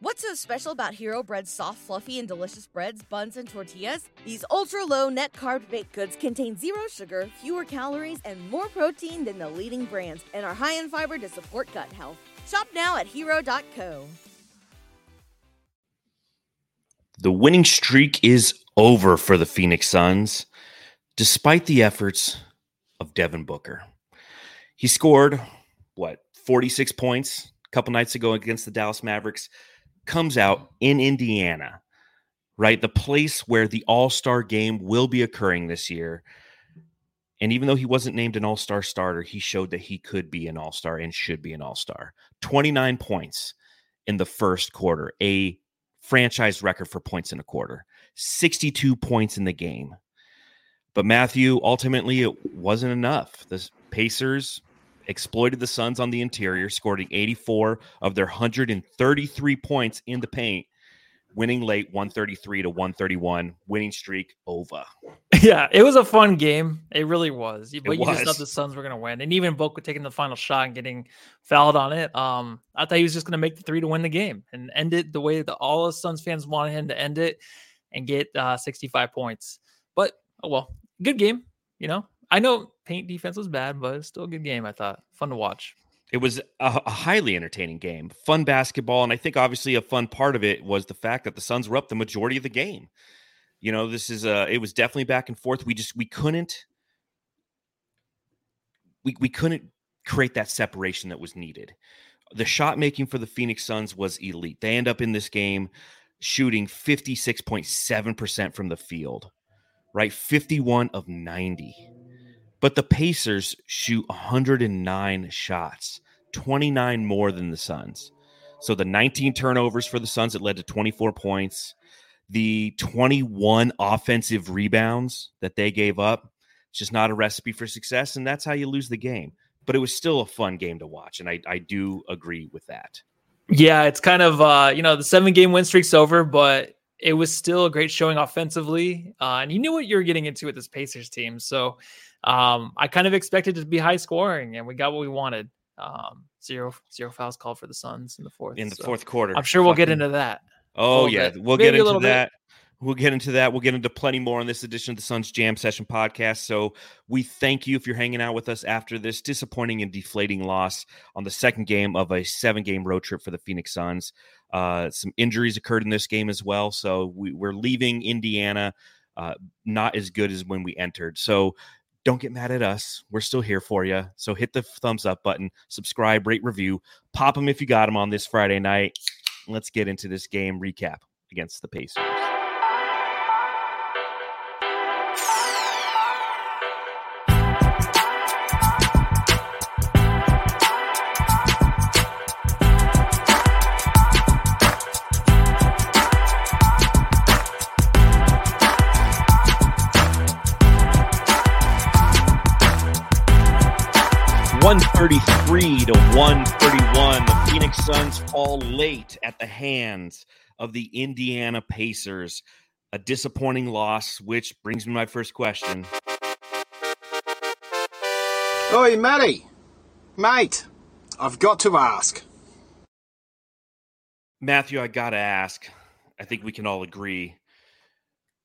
What's so special about Hero Bread's soft, fluffy, and delicious breads, buns, and tortillas? These ultra low net carb baked goods contain zero sugar, fewer calories, and more protein than the leading brands, and are high in fiber to support gut health. Shop now at hero.co. The winning streak is over for the Phoenix Suns, despite the efforts of Devin Booker. He scored, what, 46 points a couple nights ago against the Dallas Mavericks comes out in Indiana, right? The place where the All Star game will be occurring this year. And even though he wasn't named an All Star starter, he showed that he could be an All Star and should be an All Star. 29 points in the first quarter, a franchise record for points in a quarter, 62 points in the game. But Matthew, ultimately, it wasn't enough. The Pacers exploited the Suns on the interior, scoring 84 of their 133 points in the paint, winning late 133 to 131, winning streak over. Yeah, it was a fun game. It really was. But It you just thought the Suns were going to win. And even Book taking the final shot and getting fouled on it. Um, I thought he was just going to make the three to win the game and end it the way that all the Suns fans wanted him to end it and get uh, 65 points. But, oh well, good game. You know, I know paint defense was bad, but it's still a good game, I thought. Fun to watch. It was a, a highly entertaining game, fun basketball, and I think obviously a fun part of it was the fact that the Suns were up the majority of the game. You know, this is uh it was definitely back and forth. We just we couldn't we we couldn't create that separation that was needed. The shot making for the Phoenix Suns was elite. They end up in this game shooting 56.7% from the field, right? 51 of 90. But the Pacers shoot 109 shots, 29 more than the Suns. So the 19 turnovers for the Suns that led to 24 points, the 21 offensive rebounds that they gave up, it's just not a recipe for success, and that's how you lose the game. But it was still a fun game to watch, and I, I do agree with that. Yeah, it's kind of uh, you know, the seven game win streak's over, but it was still a great showing offensively. Uh, and you knew what you were getting into with this Pacers team. So um, I kind of expected it to be high scoring, and we got what we wanted. Um, zero zero fouls called for the Suns in the fourth. In the so fourth quarter, I'm sure we'll get into that. Oh yeah, bit. we'll Maybe get into that. bit. We'll get into that. We'll get into plenty more on this edition of the Suns Jam Session podcast. So we thank you if you're hanging out with us after this disappointing and deflating loss on the second game of a seven game road trip for the Phoenix Suns. Uh, some injuries occurred in this game as well. So we, we're leaving Indiana uh, not as good as when we entered. So don't get mad at us. We're still here for you. So hit the thumbs up button, subscribe, rate, review, pop them if you got them on this Friday night. Let's get into this game recap against the Pacers. One thirty-three to one thirty-one. The Phoenix Suns fall late at the hands of the Indiana Pacers. A disappointing loss, which brings me to my first question. Oi, Matty! Mate, I've got to ask. Matthew, I gotta ask. I think we can all agree.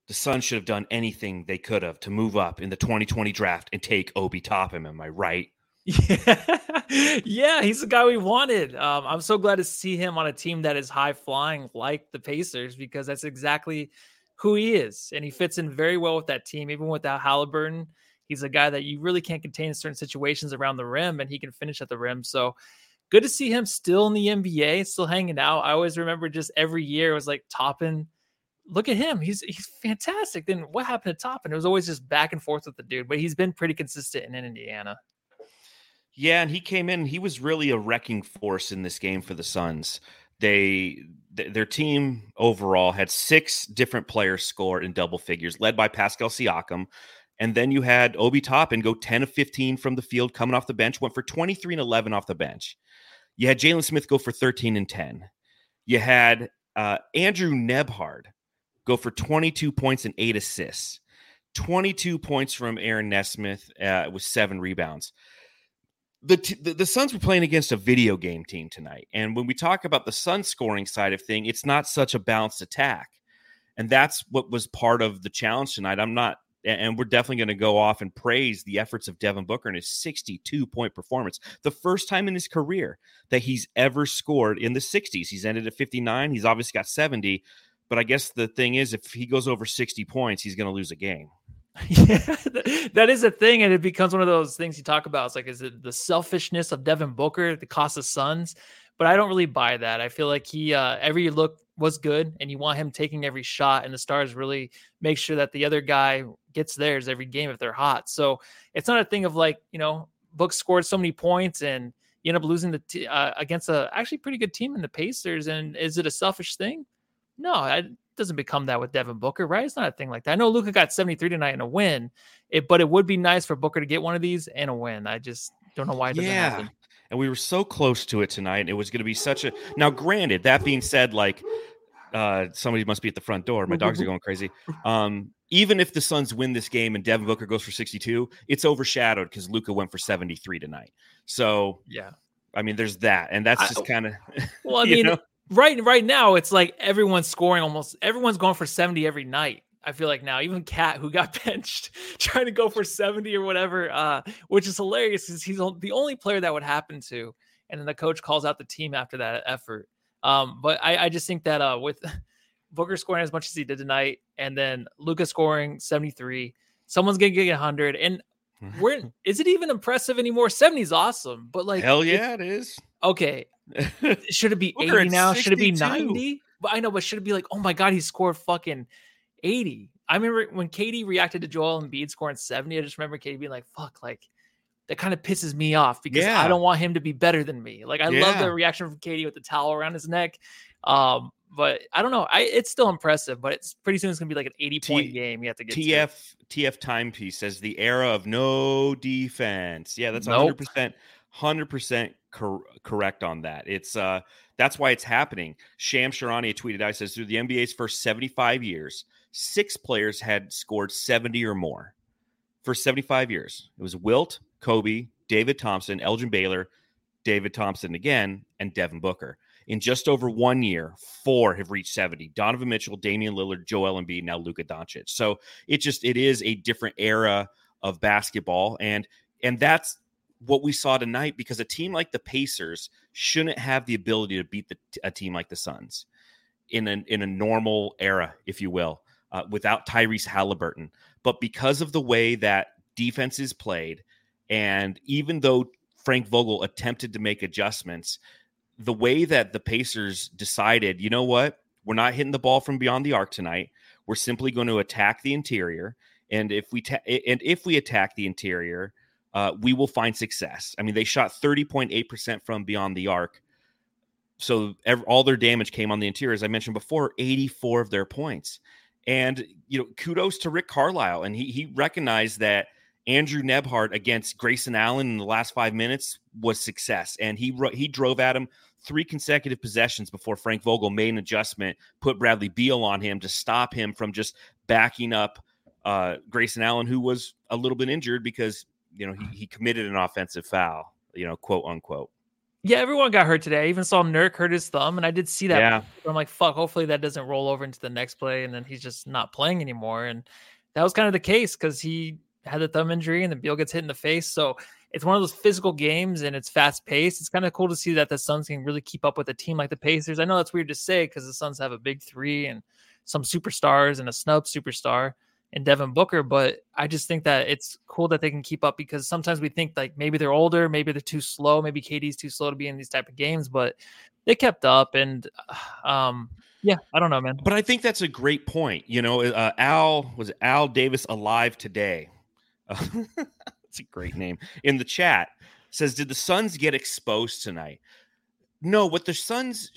The Suns should have done anything they could have to move up in the 2020 draft and take Obi Toppin. Am I right? Yeah, yeah, he's the guy we wanted. Um, I'm so glad to see him on a team that is high flying like the Pacers because that's exactly who he is, and he fits in very well with that team. Even without Halliburton, he's a guy that you really can't contain in certain situations around the rim, and he can finish at the rim. So good to see him still in the NBA, still hanging out. I always remember just every year it was like Toppin. Look at him. He's he's fantastic. Then what happened to Toppin? It was always just back and forth with the dude, but he's been pretty consistent in Indiana. Yeah, and he came in. He was really a wrecking force in this game for the Suns. They th- their team overall had six different players score in double figures, led by Pascal Siakam. And then you had Obi Toppin go 10 of 15 from the field, coming off the bench, went for 23 and 11 off the bench. You had Jalen Smith go for 13 and 10. You had uh, Andrew Nembhard go for 22 points and eight assists. 22 points from Aaron Nesmith uh, with seven rebounds the, t- the the Suns were playing against a video game team tonight, and when we talk about the Suns scoring side of thing, it's not such a balanced attack, and that's what was part of the challenge tonight. I'm not, and we're definitely going to go off and praise the efforts of Devin Booker and his 62 point performance, the first time in his career that he's ever scored in the 60s. He's ended at 59. He's obviously got 70, but I guess the thing is, if he goes over 60 points, he's going to lose a game. Yeah, that is a thing, and it becomes one of those things you talk about. It's like, is it the selfishness of Devin Booker, the cost of Suns? But I don't really buy that. I feel like he uh, every look was good, and you want him taking every shot, and the Stars really make sure that the other guy gets theirs every game if they're hot. So it's not a thing of like you know, Book scored so many points and you end up losing the t- uh, against a actually pretty good team in the Pacers. And is it a selfish thing? No, it doesn't become that with Devin Booker, right? It's not a thing like that. I know Luka got 73 tonight in a win, it, but it would be nice for Booker to get one of these and a win. I just don't know why it doesn't Yeah. happen. and we were so close to it tonight. It was going to be such a. Now, granted, that being said, like uh, somebody must be at the front door. My dogs are going crazy. Um, even if the Suns win this game and Devin Booker goes for 62, it's overshadowed because Luka went for 73 tonight. So, Yeah. I mean, there's that, and that's just kind of. Well, I mean, know? Right right now it's like everyone's scoring almost everyone's going for 70 every night. I feel like now, even Cat, who got benched, trying to go for 70 or whatever, uh, which is hilarious because he's the only player that would happen to. And then the coach calls out the team after that effort. Um, but I, I just think that uh, with Booker scoring as much as he did tonight, and then Luka scoring 73, someone's gonna get 100. And we're is it even impressive anymore? 70 is awesome, but like Hell it- yeah, it is. okay, should it be Booker 80 at now? Should it be 90? But I know, but should it be like, oh my god, he scored fucking 80? I remember when KD reacted to Joel Embiid scoring 70. I just remember KD being like, fuck, like that kind of pisses me off because Yeah. I don't want him to be better than me. Like I love the reaction from KD with the towel around his neck. Um, but I don't know. I it's still impressive, but it's pretty soon it's gonna be like an 80 point T- game you have to get to. TF TF timepiece says the era of no defense. Yeah, that's Nope. hundred percent, hundred percent correct on that. It's uh that's why it's happening. Shams Charania tweeted out says through the NBA's first seventy five years, six players had scored seventy or more. For seventy five years, it was Wilt, Kobe, David Thompson, Elgin Baylor, David Thompson again, and Devin Booker. In just over one year, four have reached 70. Donovan Mitchell, Damian Lillard, Joel Embiid, now Luka Doncic. So it just it is a different era of basketball, and and that's what we saw tonight because a team like the Pacers shouldn't have the ability to beat the, a team like the Suns in a in a normal era, if you will, uh, without Tyrese Halliburton. But because of the way that defense is played, and even though Frank Vogel attempted to make adjustments, the way that the Pacers decided, you know what, we're not hitting the ball from beyond the arc tonight. We're simply going to attack the interior, and if we ta- and if we attack the interior, uh, we will find success. I mean, they shot thirty point eight percent from beyond the arc, so all their damage came on the interior. As I mentioned before, eighty four of their points, and you know, kudos to Rick Carlisle, and he he recognized that. Andrew Nembhard against Grayson Allen in the last five minutes was success, and he he drove at him three consecutive possessions before Frank Vogel made an adjustment, put Bradley Beal on him to stop him from just backing up uh, Grayson Allen, who was a little bit injured because you know he, he committed an offensive foul, you know, quote unquote. Yeah, everyone got hurt today. I even saw Nurk hurt his thumb, and I did see that. Yeah, I'm like, fuck, hopefully that doesn't roll over into the next play and then he's just not playing anymore. And that was kind of the case because he had the thumb injury and then Beal gets hit in the face. So it's one of those physical games and it's fast paced. It's kind of cool to see that the Suns can really keep up with a team like the Pacers. I know that's weird to say because the Suns have a big three and some superstars and a snub superstar and Devin Booker, but I just think that it's cool that they can keep up because sometimes we think like maybe they're older, maybe they're too slow, maybe KD's too slow to be in these type of games, but they kept up and um yeah, I don't know, man. but I think that's a great point. You know, uh, Al was Al Davis alive today. That's a great name in the chat. Says, did the Suns get exposed tonight? No, what the Suns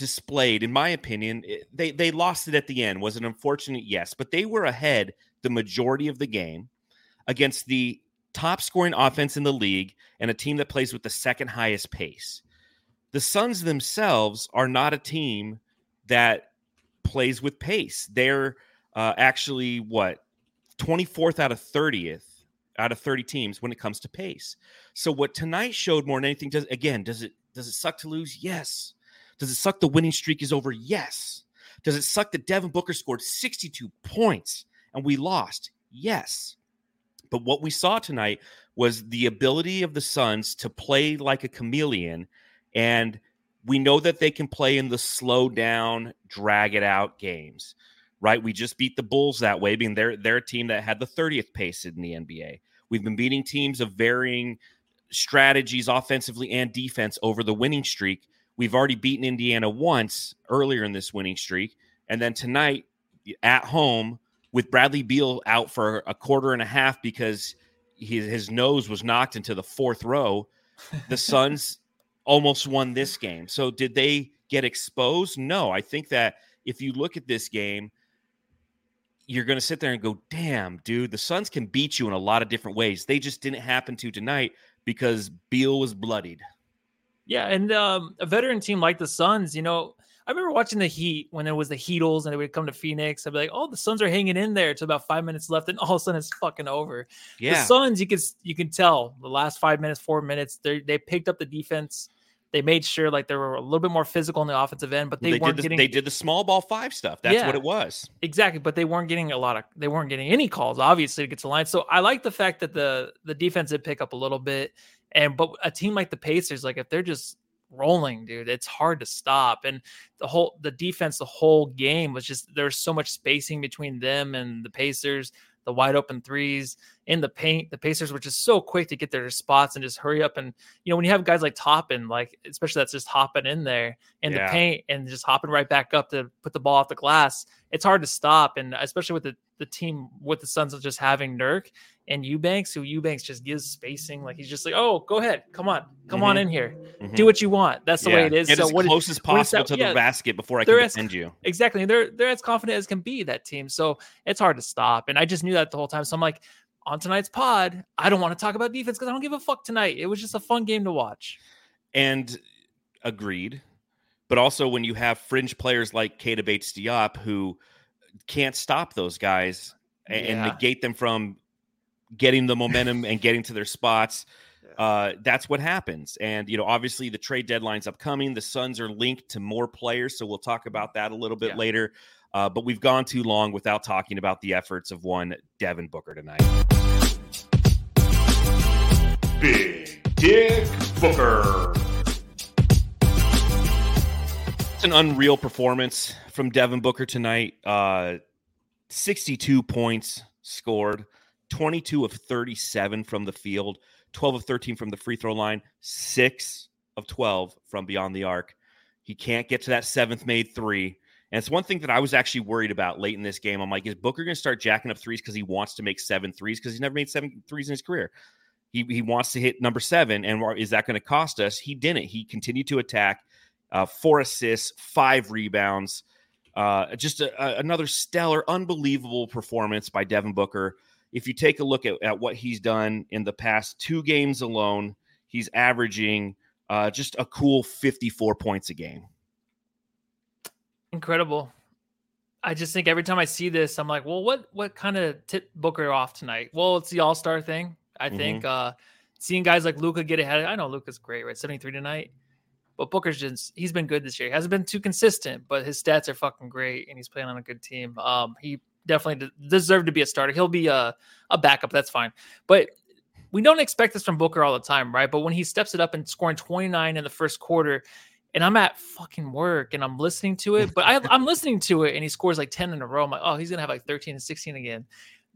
displayed, in my opinion, they they lost it at the end. Was an unfortunate yes, but they were ahead the majority of the game against the top scoring offense in the league and a team that plays with the second highest pace. The Suns themselves are not a team that plays with pace. They're uh, actually what 24th out of 30th out of 30 teams when it comes to pace. So what tonight showed more than anything does again, does it does it suck to lose? Yes. Does it suck the winning streak is over? Yes. Does it suck that Devin Booker scored 62 points and we lost? Yes. But what we saw tonight was the ability of the Suns to play like a chameleon. And we know that they can play in the slow down, drag it out games, right? We just beat the Bulls that way, being they're, they're a team that had the 30th pace in the NBA. We've been beating teams of varying strategies offensively and defense over the winning streak. We've already beaten Indiana once earlier in this winning streak. And then tonight at home with Bradley Beal out for a quarter and a half because his, his nose was knocked into the fourth row, the Suns almost won this game. So did they get exposed? No. I think that if you look at this game, you're going to sit there and go, damn, dude, the Suns can beat you in a lot of different ways. They just didn't happen to tonight because Beal was bloodied. Yeah, and um, a veteran team like the Suns, you know, I remember watching the Heat when it was the Heatles and they would come to Phoenix. I'd be like, "Oh, the Suns are hanging in there to about five minutes left, and all of a sudden it's fucking over." Yeah, the Suns, you can you can tell the last five minutes, four minutes, they they picked up the defense. They made sure like they were a little bit more physical on the offensive end, but they, they weren't did the, getting. They did the small ball five stuff. That's Yeah. what it was. Exactly, but they weren't getting a lot of they weren't getting any calls obviously to get to the line. So I like the fact that the the defense did pick up a little bit. And but a team like the Pacers, like if they're just rolling, dude, it's hard to stop. And the whole the defense, the whole game was just there's so much spacing between them and the Pacers, the wide open threes in the paint. The Pacers were just so quick to get their spots and just hurry up. And you know, when you have guys like Toppin, like especially that's just hopping in there in Yeah. the paint and just hopping right back up to put the ball off the glass, it's hard to stop. And especially with the the team with the Suns of just having Nurk and Eubanks, who Eubanks just gives spacing. Like he's just like, oh, go ahead, come on, come on Mhm. in here, Mhm. do what you want. That's the way Yeah. it is. Get so as what close as possible that- to yeah, the basket before I can as- defend you. exactly. They're they're as confident as can be that team. So it's hard to stop. And I just knew that the whole time. So I'm like, on tonight's pod, I don't want to talk about defense because I don't give a fuck tonight. It was just a fun game to watch. And agreed. But also when you have fringe players like Keita Bates-Diop who can't stop those guys a- and, negate them from getting the momentum and getting to their spots. Uh, that's what happens. And, you know, obviously the trade deadline's upcoming. The Suns are linked to more players. So we'll talk about that a little bit Yeah. later. Uh, but we've gone too long without talking about the efforts of one Devin Booker tonight. Big Dick Booker. It's an unreal performance from Devin Booker tonight. Uh, 62 points scored, 22 of 37 from the field, 12 of 13 from the free throw line, 6 of 12 from beyond the arc. He can't get to that seventh made three. And it's one thing that I was actually worried about late in this game. I'm like, is Booker going to start jacking up threes because he wants to make seven threes because he's never made seven threes in his career? He, he wants to hit number seven. And is that going to cost us? He didn't. He continued to attack, uh, four assists, five rebounds. Uh, just a, a- another stellar, unbelievable performance by Devin Booker. If you take a look at, at what he's done in the past two games alone, he's averaging uh, just a cool 54 points a game. Incredible. I just think every time I see this, I'm like, well, what what kind of tip Booker off tonight? Well, it's the All Star thing. I Mhm. think uh seeing guys like Luka get ahead. I know Luka's great, right? 73 tonight. But Booker's just he's been good this year. He hasn't been too consistent, but his stats are fucking great and he's playing on a good team. Um he definitely de- deserved to be a starter. He'll be a, a backup, that's fine. But we don't expect this from Booker all the time, right? But when he steps it up and scoring 29 in the first quarter, and I'm at fucking work and I'm listening to it, but I, I'm listening to it and he scores like 10 in a row. I'm like, oh, he's gonna have like 13 and 16 again.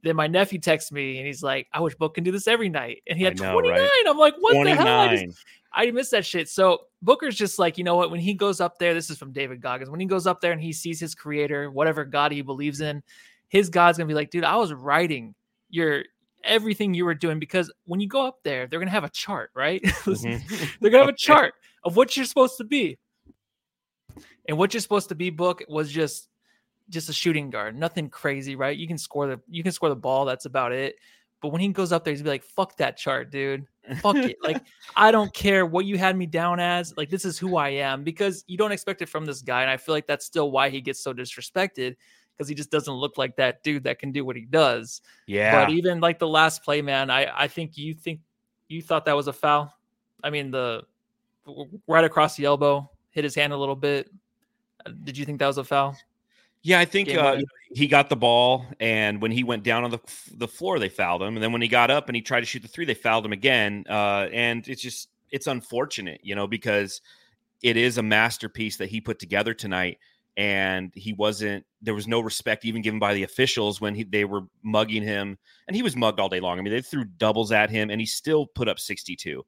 Then my nephew texts me and he's like, I wish Book can do this every night. And he had know, 29. right? I'm like, what the hell? I, just, I missed that shit. So Booker's just like, you know what? When he goes up there, this is from David Goggins. When he goes up there and he sees his creator, whatever God he believes in, his God's gonna be like, dude, I was writing your everything you were doing because when you go up there, they're gonna have a chart, right? Mhm. they're gonna have a chart of what you're supposed to be. And what you're supposed to be, book was just just a shooting guard, nothing crazy, right? You can score the you can score the ball, that's about it. But when he goes up there, he's be like, fuck that chart, dude. Fuck it. Like, I don't care what you had me down as. Like, this is who I am because you don't expect it from this guy. And I feel like that's still why he gets so disrespected. because he just doesn't look like that dude that can do what he does. Yeah. But even like the last play, man, I I think you think you thought that was a foul. I mean the right across the elbow, hit his hand a little bit. Uh, did you think that was a foul? Yeah, I think uh, he got the ball, and when he went down on the the floor, they fouled him. And then when he got up and he tried to shoot the three, they fouled him again. Uh, and it's just it's unfortunate, you know, because it is a masterpiece that he put together tonight, and he wasn't. There was no respect even given by the officials when he, they were mugging him, and he was mugged all day long. I mean, they threw doubles at him, and he still put up sixty two.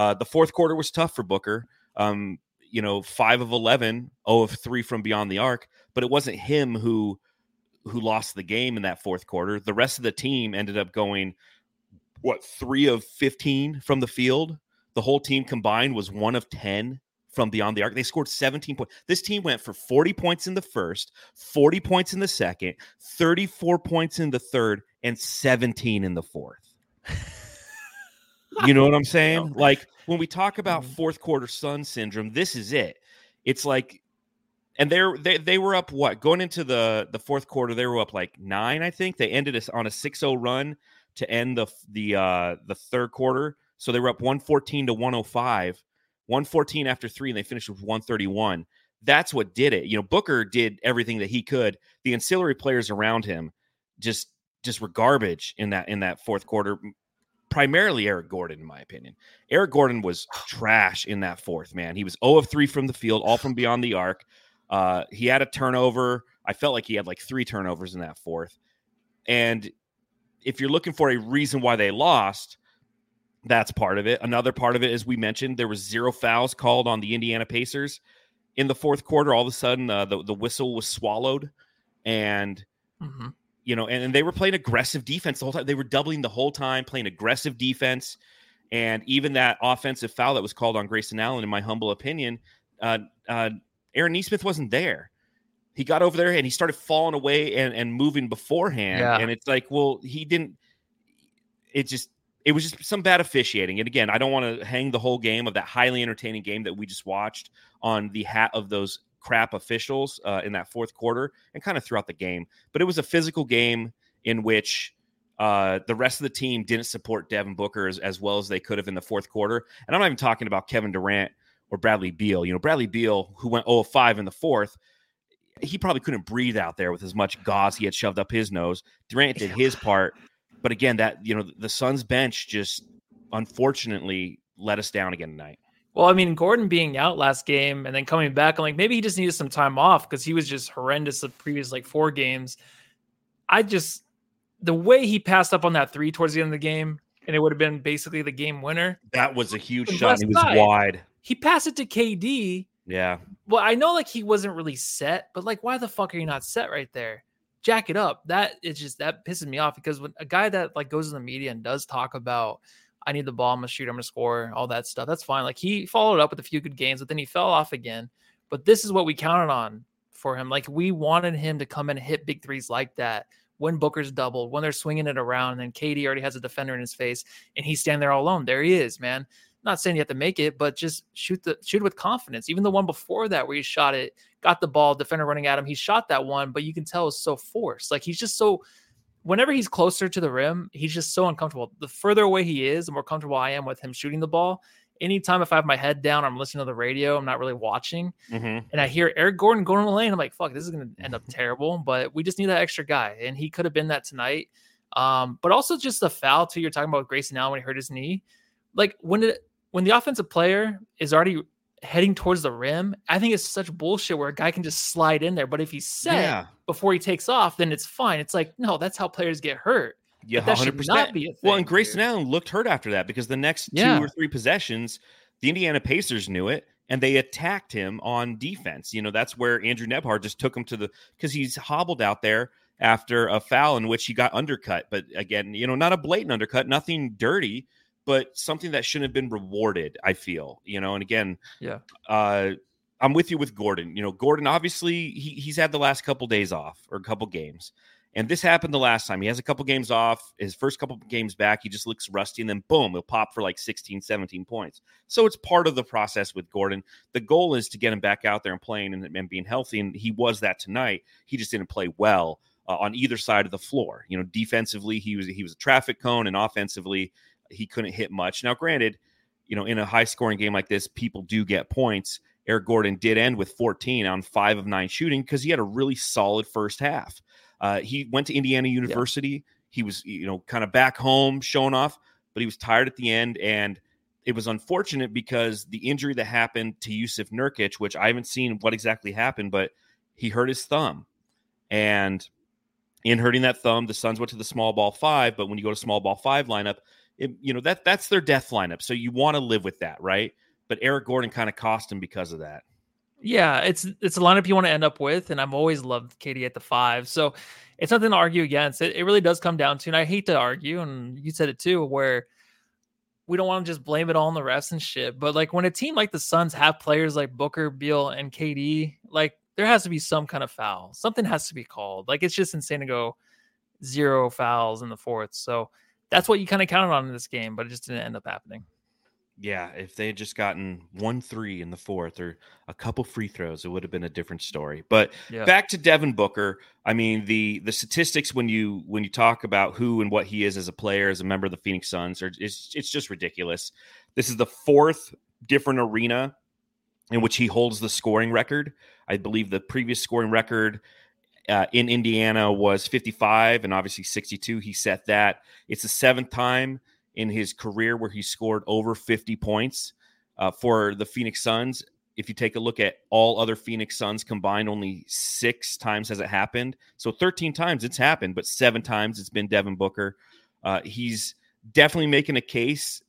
Uh, the fourth quarter was tough for Booker. Um, you know, five of 11, 0 of three from beyond the arc, but it wasn't him who who lost the game in that fourth quarter. The rest of the team ended up going what three of 15 from the field. The whole team combined was one of 10 from beyond the arc. They scored 17 points. This team went for 40 points in the first, 40 points in the second, 34 points in the third, and 17 in the fourth. You know what I'm saying? Like when we talk about Mhm. fourth quarter sun syndrome, this is it. It's like, and they're they they were up what going into the the fourth quarter they were up like nine I think. They ended us on a 6-0 run to end the the uh the third quarter. So they were up 114 to 105 114 after three and they finished with 131 that's what did it. You know Booker did everything that he could. The ancillary players around him just just were garbage in that in that fourth quarter primarily Eric Gordon, in my opinion. Eric Gordon was trash in that fourth, man. He was 0 of 3 from the field, all from beyond the arc. Uh, he had a turnover. I felt like he had like three turnovers in that fourth. And if you're looking for a reason why they lost, that's part of it. Another part of it, as we mentioned, there was zero fouls called on the Indiana Pacers in the fourth quarter. All of a sudden, uh, the, the whistle was swallowed. And Mhm. You know, and, and they were playing aggressive defense the whole time. They were doubling the whole time, playing aggressive defense. And even that offensive foul that was called on Grayson Allen, in my humble opinion, uh, uh, Aaron Nesmith wasn't there. He got over there and he started falling away and, and moving beforehand. Yeah. And it's like, well, he didn't. It just, it was just some bad officiating. And again, I don't want to hang the whole game of that highly entertaining game that we just watched on the hat of those crap officials uh, in that fourth quarter and kind of throughout the game. But it was a physical game in which uh, the rest of the team didn't support Devin Booker as, as well as they could have in the fourth quarter. And I'm not even talking about Kevin Durant or Bradley Beal. You know, Bradley Beal, who went 0 5 in the fourth, he probably couldn't breathe out there with as much gauze he had shoved up his nose. Durant did his part. But again, that, you know, the Suns bench just unfortunately let us down again tonight. Well, I mean, Gordon being out last game and then coming back, I'm like, maybe he just needed some time off because he was just horrendous the previous like four games. I just the way he passed up on that three towards the end of the game, and it would have been basically the game winner. That was a huge shot. He was side. wide. He passed it to KD. Yeah. Well, I know like he wasn't really set, but like, why the fuck are you not set right there? Jack it up. That is just that pisses me off because when a guy that like goes in the media and does talk about I need the ball, I'm gonna shoot, I'm gonna score, all that stuff. That's fine. Like he followed up with a few good games, but then he fell off again. But this is what we counted on for him. Like we wanted him to come and hit big threes like that when Booker's doubled, when they're swinging it around, and then KD already has a defender in his face, and he's standing there all alone. There he is, man. Not saying you have to make it, but just shoot the shoot with confidence. Even the one before that where he shot it, got the ball, defender running at him, he shot that one, but you can tell it's so forced. Like he's just so whenever he's closer to the rim, he's just so uncomfortable. The further away he is, the more comfortable I am with him shooting the ball. Anytime if I have my head down, I'm listening to the radio, I'm not really watching, Mm-hmm. and I hear Eric Gordon going in the lane, I'm like, fuck, this is gonna end up terrible. But we just need that extra guy, and he could have been that tonight. Um, but also just the foul too. You're talking about Grayson Allen when he hurt his knee. Like when it when the offensive player is already heading towards the rim, I think it's such bullshit where a guy can just slide in there. But if he's set Yeah. before he takes off, then it's fine. It's like, no, that's how players get hurt. Yeah, that hundred percent. not be a Well, and Grayson. Allen looked hurt after that because the next Yeah. two or three possessions, the Indiana Pacers knew it and they attacked him on defense. You know, that's where Andrew Nembhard just took him to the because he's hobbled out there after a foul in which he got undercut. But again, you know, not a blatant undercut, nothing dirty, but something that shouldn't have been rewarded. I feel, you know, and again, Yeah. uh, I'm with you with Gordon. You know, Gordon obviously he, he's had the last couple days off or a couple games, And this happened the last time. He has a couple games off. His first couple games back, he just looks rusty. And then boom, he'll pop for like 16, 17 points. So it's part of the process with Gordon. The goal is to get him back out there and playing and, and being healthy. And he was that tonight. He just didn't play well uh, on either side of the floor. You know, defensively, he was he was a traffic cone, and offensively, he couldn't hit much. Now, granted, you know, in a high scoring game like this, people do get points. Eric Gordon did end with 14 on five of nine shooting because he had a really solid first half. Uh, he went to Indiana University. Yeah. He was, you know, kind of back home showing off, but he was tired at the end. And it was unfortunate because the injury that happened to Jusuf Nurkic, which I haven't seen what exactly happened, but he hurt his thumb. And in hurting that thumb, the Suns went to the small ball five. But when you go to small ball five lineup, it, you know, that that's their death lineup. So you want to live with that, right? But Eric Gordon kind of cost him because of that. Yeah, it's it's a lineup you want to end up with, and I've always loved KD at the five. So it's nothing to argue against. It, it really does come down to, and I hate to argue, and you said it too, where we don't want to just blame it all on the refs and shit. But like when a team like the Suns have players like Booker, Beal, and KD, like there has to be some kind of foul. Something has to be called. Like it's just insane to go zero fouls in the fourth. So that's what you kind of counted on in this game, but it just didn't end up happening. Yeah, if they had just gotten one three in the fourth or a couple free throws, it would have been a different story. But yeah. back to Devin Booker. I mean, the the statistics when you when you talk about who and what he is as a player, as a member of the Phoenix Suns, are it's it's just ridiculous. This is the fourth different arena in which he holds the scoring record. I believe the previous scoring record uh, in Indiana was 55 and obviously 62. He set that. It's the seventh time in his career where he scored over 50 points uh, for the Phoenix Suns. If you take a look at all other Phoenix Suns combined, only six times has it happened. So 13 times it's happened, but seven times it's been Devin Booker. Uh, he's definitely making a case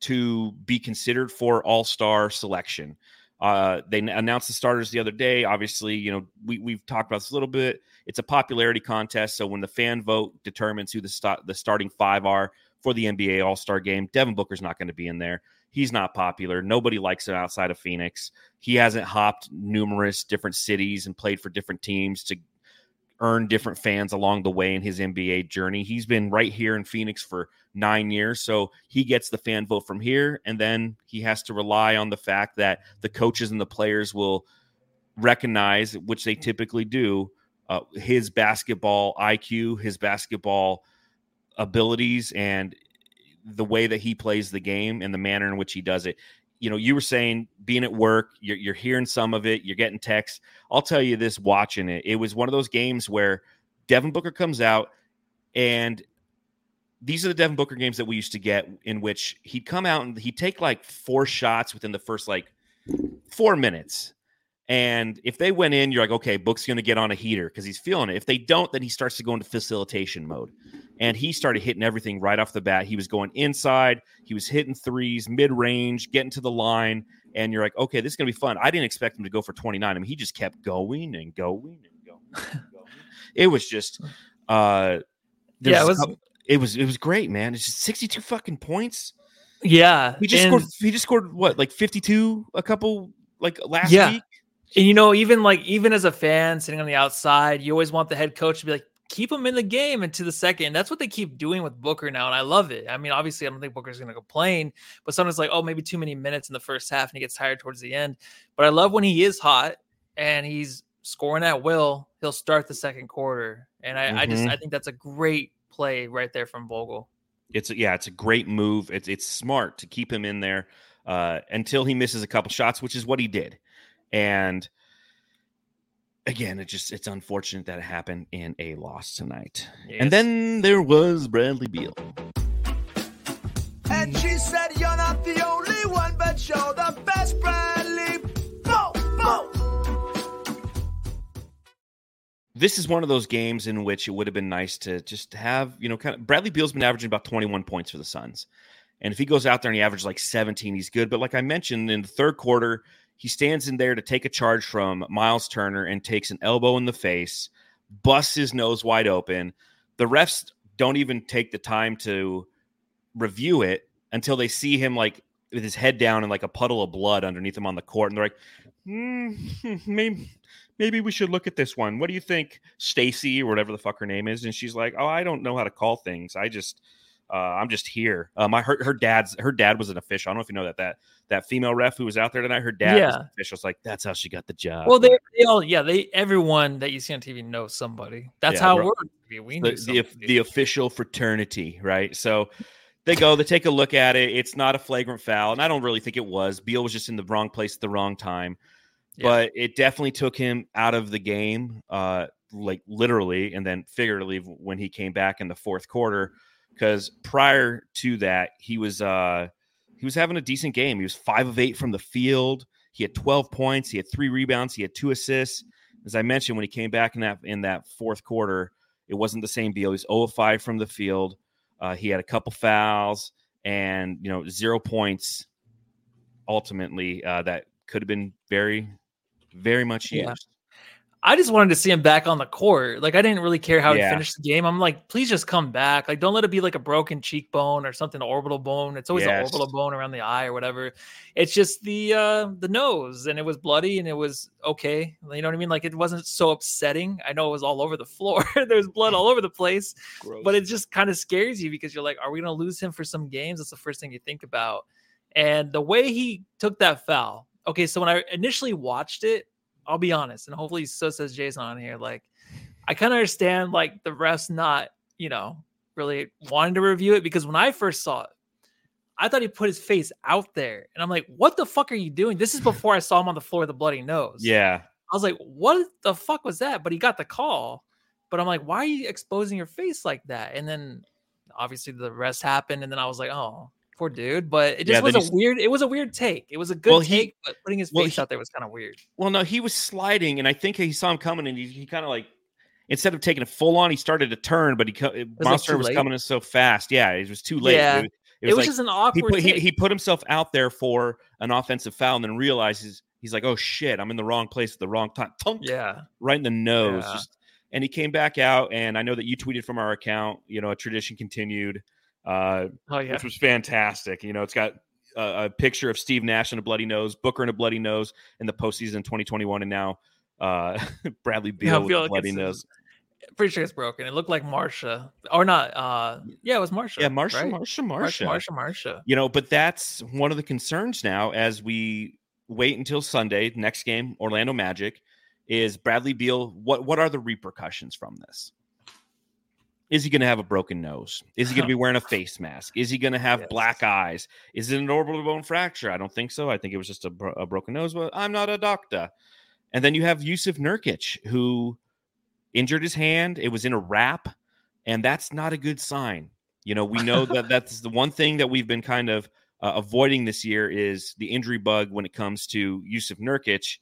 to be considered for All Star selection. Uh, they announced the starters the other day. Obviously, you know we we've talked about this a little bit. It's a popularity contest, so when the fan vote determines who the st- the starting five are, for the NBA All Star game. Devin Booker's not going to be in there. He's not popular. Nobody likes him outside of Phoenix. He hasn't hopped numerous different cities and played for different teams to earn different fans along the way in his NBA journey. He's been right here in Phoenix for nine years. So he gets the fan vote from here. And then he has to rely on the fact that the coaches and the players will recognize, which they typically do, uh, his basketball IQ, his basketball abilities and the way that he plays the game and the manner in which he does it. You know, you were saying being at work, you're, you're hearing some of it, you're getting texts. I'll tell you this watching it, it was one of those games where Devin Booker comes out and these are the Devin Booker games that we used to get in which he'd come out and he'd take like four shots within the first like four minutes. And if they went in, you're like, okay, Book's going to get on a heater because he's feeling it. If they don't, then he starts to go into facilitation mode. And he started hitting everything right off the bat. He was going inside, he was hitting threes, mid range, getting to the line. And you're like, okay, this is going to be fun. I didn't expect him to go for 29. I mean, he just kept going and going and going. And going. it was just, uh, yeah, it was, couple, it was, it was great, man. It's just 62 fucking points. Yeah. He just and, scored, he just scored what, like 52 a couple, like last yeah. week? And you know, even like even as a fan sitting on the outside, you always want the head coach to be like, keep him in the game into the second. That's what they keep doing with Booker now, and I love it. I mean, obviously, I don't think Booker's going to complain, but sometimes like, oh, maybe too many minutes in the first half, and he gets tired towards the end. But I love when he is hot and he's scoring at will. He'll start the second quarter, and I, mm-hmm. I just mm-hmm. I think that's a great play right there from Vogel. It's a, yeah, it's a great move. It's it's smart to keep him in there uh, until he misses a couple shots, which is what he did. And again, it just it's unfortunate that it happened in a loss tonight. Yes. And then there was Bradley Beal. And she said, You're not the only one, but you're the best, Bradley. Bo, bo. This is one of those games in which it would have been nice to just have, you know, kind of Bradley Beal's been averaging about 21 points for the Suns. And if he goes out there and he averages like 17, he's good. But like I mentioned in the third quarter, he stands in there to take a charge from Miles Turner and takes an elbow in the face, busts his nose wide open. The refs don't even take the time to review it until they see him like with his head down and like a puddle of blood underneath him on the court, and they're like, mm, maybe maybe we should look at this one. What do you think, Stacy or whatever the fuck her name is? And she's like, oh, I don't know how to call things. I just uh, I'm just here. Um, I heard her dad's her dad was an official. I don't know if you know that that that female ref who was out there tonight. Her dad yeah. was an official. It's like that's how she got the job. Well, they, they all yeah. They everyone that you see on TV knows somebody. That's yeah, how it works. We the, the, the official fraternity, right? So they go, they take a look at it. It's not a flagrant foul, and I don't really think it was. Beal was just in the wrong place at the wrong time, yeah. but it definitely took him out of the game, uh, like literally and then figuratively when he came back in the fourth quarter because prior to that he was uh he was having a decent game. He was five of eight from the field. He had 12 points. He had three rebounds. He had two assists. As I mentioned, when he came back in that in that fourth quarter, it wasn't the same deal. He's 0 of 5 from the field. Uh, he had a couple fouls and you know zero points. Ultimately, uh, that could have been very, very much used. I just wanted to see him back on the court. Like I didn't really care how yeah. he finished the game. I'm like, please just come back. Like don't let it be like a broken cheekbone or something orbital bone. It's always yes. an orbital bone around the eye or whatever. It's just the uh the nose and it was bloody and it was okay. You know what I mean? Like it wasn't so upsetting. I know it was all over the floor. There's blood all over the place. Gross. But it just kind of scares you because you're like, are we gonna lose him for some games? That's the first thing you think about. And the way he took that foul. Okay, so when I initially watched it, I'll be honest, and hopefully so says Jason on here. Like, I kind of understand like the refs not, you know, really wanting to review it because when I first saw it, I thought he put his face out there, and I'm like, what the fuck are you doing? This is before I saw him on the floor with a bloody nose. Yeah, I was like, what the fuck was that? But he got the call. But I'm like, why are you exposing your face like that? And then obviously the rest happened, and then I was like, oh, poor dude. But it just yeah, was a weird. It was a weird take. It was a good well, take, he, but putting his well, face he, out there was kind of weird. Well, no, he was sliding, and I think he saw him coming, and he, he kind of like instead of taking it full on, he started to turn, but he was monster like was coming in so fast. Yeah, it was too late. Yeah. It, it was, it was like, just an awkward. He put, he, he put himself out there for an offensive foul, and then realizes he's like, "Oh shit, I'm in the wrong place at the wrong time." Tunk, yeah, right in the nose. Yeah. Just, and he came back out, and I know that you tweeted from our account. You know, a tradition continued uh, oh, yeah. which was fantastic. You know, it's got a, a, picture of Steve Nash and a bloody nose, Booker and a bloody nose in the postseason 2021, and now uh, Bradley Beal yeah, with a bloody nose. Pretty sure it's broken. It looked like Marsha, or not? Uh, yeah, it was Marsha. Yeah, Marsha, right? Marsha, Marsha, Marsha, Marsha. You know, but that's one of the concerns now as we wait until Sunday, next game, Orlando Magic. Is Bradley Beal? What what are the repercussions from this? Is he going to have a broken nose? Is he going to be wearing a face mask? Is he going to have yes. black eyes? Is it an orbital bone fracture? I don't think so. I think it was just a, bro- a broken nose, but I'm not a doctor. And then you have Jusuf Nurkic, who injured his hand. It was in a wrap, and that's not a good sign. You know, we know that that's the one thing that we've been kind of uh, avoiding this year is the injury bug when it comes to Jusuf Nurkic,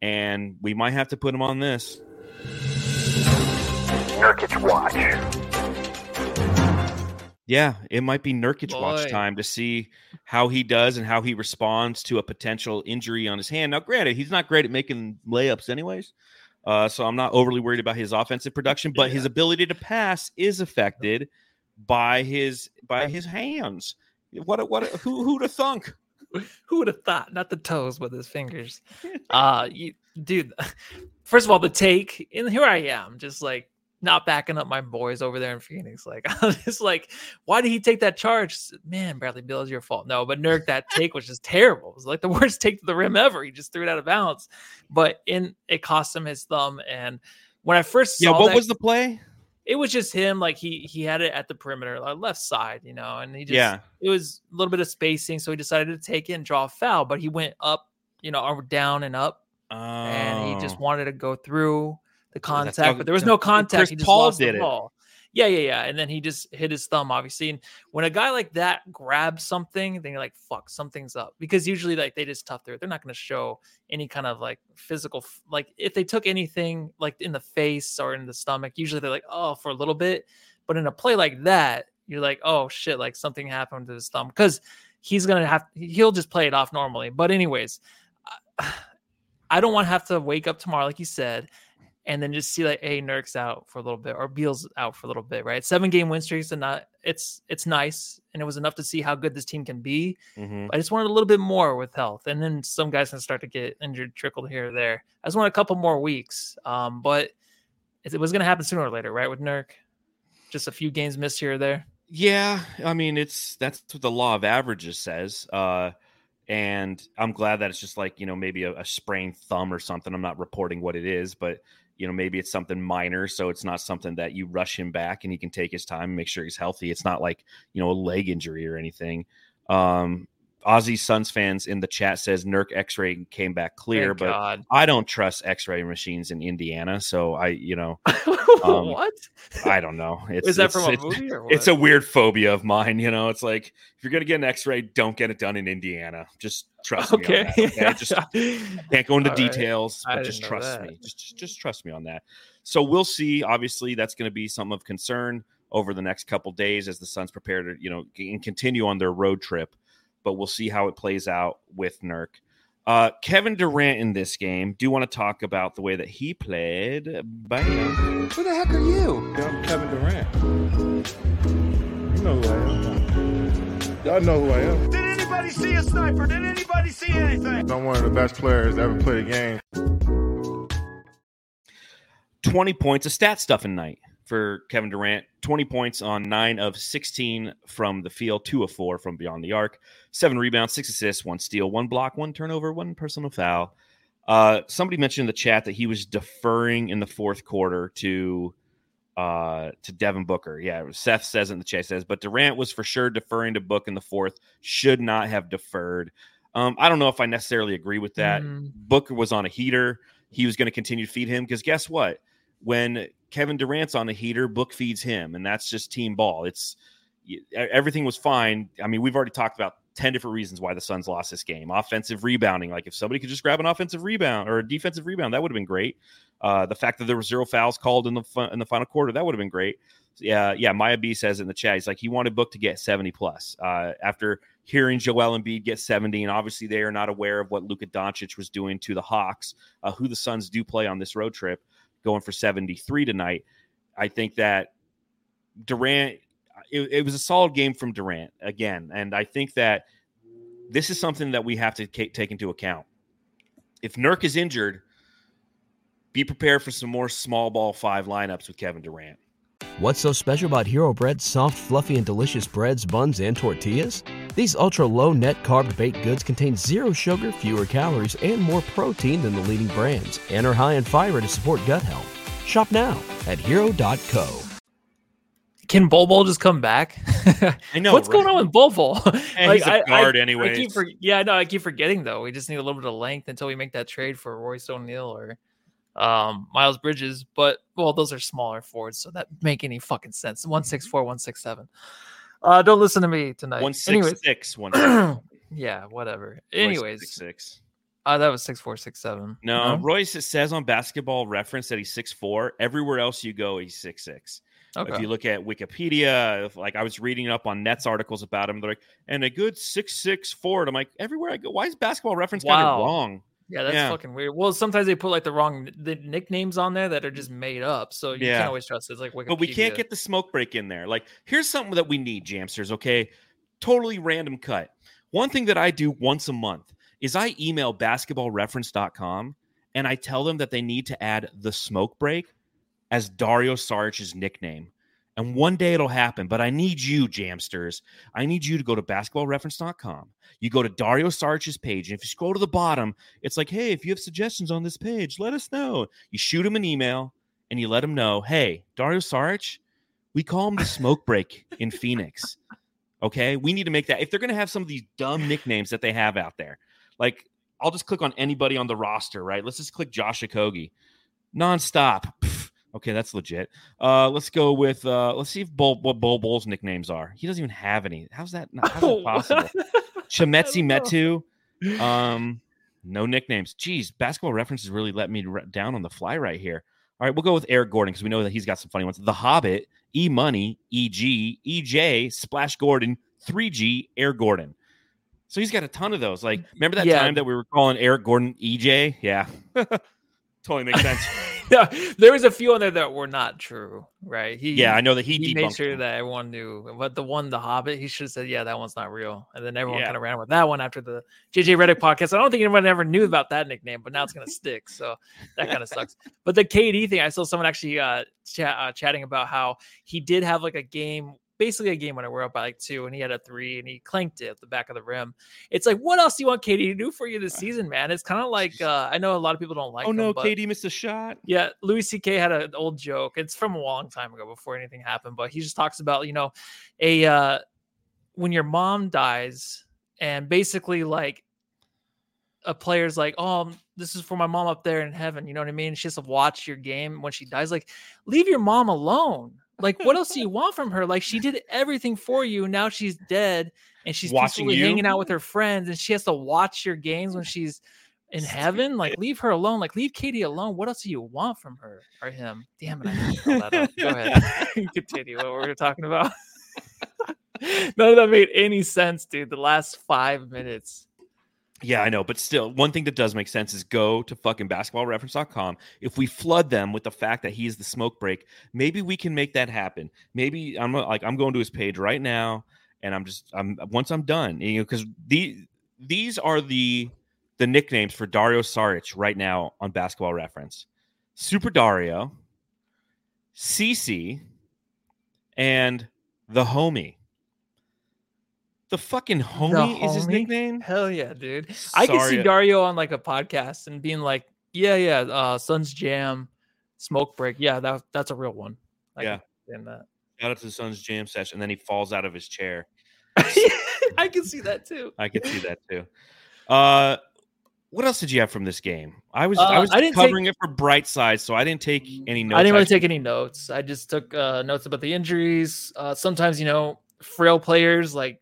and we might have to put him on this. Nurkic watch yeah, it might be Nurkic Boy. watch time to see how he does and how he responds to a potential injury on his hand. Now, granted, he's not great at making layups, anyways. Uh, so I'm not overly worried about his offensive production, but yeah. his ability to pass is affected by his by his hands. What what who who'd have thunk? Who would have thought? Not the toes, but his fingers. uh, you, dude. First of all, the take, and here I am, just like not backing up my boys over there in Phoenix. Like, I'm just like, why did he take that charge? Man, Bradley Beal is your fault. No, but Nurk, that take was just terrible. It was like the worst take to the rim ever. He just threw it out of bounds. But in it cost him his thumb. And when I first saw Yeah, what that, was the play? It was just him, like he he had it at the perimeter, like left side, you know, and he just yeah. it was a little bit of spacing, so he decided to take it and draw a foul, but he went up, you know, down and up. Oh. And he just oh. wanted to go through the contact, but there was no contact. Chris he just Paul did it. Ball. Yeah, yeah, yeah. And then he just hit his thumb, obviously. And when a guy like that grabs something, then you're like, fuck, something's up. Because usually, like, they just tough through it. They're not going to show any kind of like physical, like, if they took anything like in the face or in the stomach, usually they're like, oh, for a little bit. But in a play like that, you're like, oh shit, like something happened to his thumb. Because he's going to have, he'll just play it off normally. But, anyways, I don't want to have to wake up tomorrow, like you said, and then just see like, hey, Nurk's out for a little bit or Beal's out for a little bit, right? Seven game win streaks and not it's it's nice, and it was enough to see how good this team can be. Mhm. I just wanted a little bit more with health, and then some guys can start to get injured, trickled here or there. I just want a couple more weeks, um, but it it was going to happen sooner or later, right? With Nurk, just a few games missed here or there. Yeah, I mean it's that's what the law of averages says. Uh and I'm glad that it's just like, you know, maybe a, a sprained thumb or something. I'm not reporting what it is, but you know, maybe it's something minor, so it's not something that you rush him back and he can take his time and make sure he's healthy. It's not like, you know, a leg injury or anything. Um Aussie Suns fans in the chat says Nurk X-ray came back clear, Thank but God. I don't trust X-ray machines in Indiana, so I, you know, Um, what I don't know. It's, is that it's- from a movie or what? it's a weird phobia of mine. You know, it's like if you're gonna get an X-ray, don't get it done in Indiana. Just trust me. On okay. that, okay? Just can't go into All right. details, I but just trust that. me. Just, just just trust me on that. So we'll see. Obviously, that's going to be something of concern over the next couple days as the Suns prepare to, you know, and continue on their road trip. But we'll see how it plays out with Nurk. Uh, Kevin Durant in this game. Do you want to talk about the way that he played? Bam. Who the heck are you? I'm Kevin Durant. You know who I am. Y'all know who I am. Did anybody see a sniper? Did anybody see anything? I'm one of the best players to ever played a game. 20 points of stat stuffing night for Kevin Durant. 20 points on nine of 16 from the field, two of four from beyond the arc, seven rebounds, six assists, one steal, one block, one turnover, one personal foul. Uh, somebody mentioned in the chat that he was deferring in the fourth quarter to uh to Devin Booker. Yeah, Seth says in the chat says, but Durant was for sure deferring to Book in the fourth, should not have deferred. Um, I don't know if I necessarily agree with that. Mm, Booker was on a heater. He was going to continue to feed him because guess what? When Kevin Durant's on a heater, Book feeds him, and that's just team ball. It's everything was fine. I mean, we've already talked about ten different reasons why the Suns lost this game. Offensive rebounding, like if somebody could just grab an offensive rebound or a defensive rebound, that would have been great. Uh, the fact that there were zero fouls called in the in the final quarter, that would have been great. Yeah, yeah. Maya B says in the chat, he's like he wanted Book to get seventy plus. Uh, after hearing Joel Embiid get seventy, and obviously they are not aware of what Luka Doncic was doing to the Hawks, uh, who the Suns do play on this road trip, going for seventy three tonight. I think that Durant, it, it was a solid game from Durant again, and I think that this is something that we have to take into account. If Nurk is injured, be prepared for some more small ball five lineups with Kevin Durant. What's so special about Hero Bread's soft, fluffy, and delicious breads, buns, and tortillas? These ultra low net carb baked goods contain zero sugar, fewer calories, and more protein than the leading brands, and are high in fiber to support gut health. Shop now at hero.co. Can Bol Bol just come back? I know, What's going on with Bol Bol? And he's a guard I anyways. keep for, yeah, no, I keep forgetting though. We just need a little bit of length until we make that trade for Royce O'Neale or um, Miles Bridges. But well, those are smaller forwards, so that make any fucking sense. One six four, one six seven. Uh, don't listen to me tonight. One six Anyways, six one. yeah, whatever. Anyways, six six. uh, that was six four six seven. No, Royce it says on Basketball Reference that he's six four. Everywhere else you go, he's six six. okay. If you look at Wikipedia, if, like I was reading up on Nets articles about him, they're like, and a good six six forward. I'm like, everywhere I go, why is Basketball Reference kind of Wow. wrong? Yeah, that's Yeah. fucking weird. Well, sometimes they put like the wrong the nicknames on there that are just made up, so you Yeah. can't always trust it. It's like Wikipedia. But we can't get the smoke break in there. Like, here's something that we need, Jamsters. Okay, totally random cut. One thing that I do once a month is I email basketballreference.com and I tell them that they need to add the smoke break as Dario Saric's nickname. And one day it'll happen, but I need you, Jamsters. I need you to go to basketballreference.com. You go to Dario Saric's page, and if you scroll to the bottom, it's like, hey, if you have suggestions on this page, let us know. You shoot him an email and you let him know, hey, Dario Saric, we call him the smoke break in Phoenix. Okay. We need to make that. If they're going to have some of these dumb nicknames that they have out there, like I'll just click on anybody on the roster, right? Let's just click Josh Okogie. Nonstop. Okay, that's legit. Uh, let's go with uh let's see if Bull what Bol Bol's nicknames are. He doesn't even have any. How's that not how's that possible? Chimezie Metu. Um, no nicknames. Geez, basketball references really let me r- down on the fly right here. All right, we'll go with Eric Gordon because we know that he's got some funny ones. The Hobbit, E Money, EG, EJ, Splash Gordon, 3G, Air Gordon. So he's got a ton of those. Like, remember that Yeah. time that we were calling Eric Gordon EJ? Yeah. totally makes sense. no, there was a few on there that were not true, right? He Yeah, I know that he, he made sure them. that everyone knew. But the one, The Hobbit, he should have said, "Yeah, that one's not real," and then everyone Yeah. kind of ran with that one after the JJ Redick podcast. I don't think anyone ever knew about that nickname, but now it's gonna stick. So that kind of sucks. But the KD thing, I saw someone actually uh, chat, uh, chatting about how he did have like a game. Basically, a game when we're up by like two, and he had a three, and he clanked it at the back of the rim. It's like, what else do you want KD to do for you this season, man? It's kind of like uh, I know a lot of people don't like. oh him, no, KD missed a shot. yeah, Louis C.K. had an old joke. It's from a long time ago before anything happened, but he just talks about, you know, a uh when your mom dies and basically like a player's like, "Oh, this is for my mom up there in heaven." You know what I mean? She has to watch your game when she dies. Like, leave your mom alone. Like, what else do you want from her? Like, she did everything for you. Now she's dead, and she's Watching you? hanging out with her friends, and she has to watch your games when she's in heaven. Like, leave her alone. Like, leave KD alone. What else do you want from her or him? Damn it! I that up. Go ahead. Continue what we were talking about. None of that made any sense, dude. The last five minutes. Yeah, I know, but still, one thing that does make sense is go to fucking basketballreference.com. If we flood them with the fact that he is the smoke break, maybe we can make that happen. Maybe I'm like I'm going to his page right now, and I'm just I'm once I'm done, you know, because the these are the the nicknames for Dario Saric right now on Basketball Reference: Super Dario, CC, and the homie. The fucking homie, is his homie? nickname. Hell yeah, dude. I could see Dario on like a podcast and being like, "Yeah, yeah, uh, Sun's Jam, Smoke Break. Yeah, that that's a real one." I Yeah. can understand that. Shout out to the Suns jam session, and then he falls out of his chair. I can see that too. I can see that too. Uh, what else did you have from this game? I was Uh, I was I didn't take- covering it for bright side, so I didn't take any notes. I didn't really actually. take any notes. I just took uh, notes about the injuries. Uh, sometimes, you know, frail players like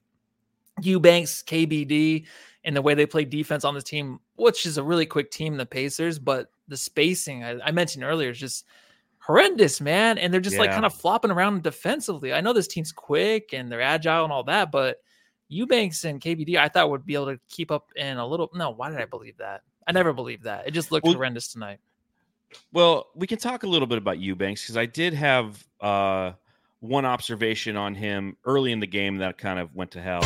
Eubanks, KBD, and the way they play defense on this team, which is a really quick team, the Pacers, but the spacing I, I mentioned earlier is just horrendous, man. And they're just like kind of flopping around defensively. I know this team's quick and they're agile and all that, but Eubanks and KBD, I thought would be able to keep up in a little. No, why did I believe that? I never believed that. It just looked Well- horrendous tonight. Well, we can talk a little bit about Eubanks because I did have uh, one observation on him early in the game that kind of went to hell.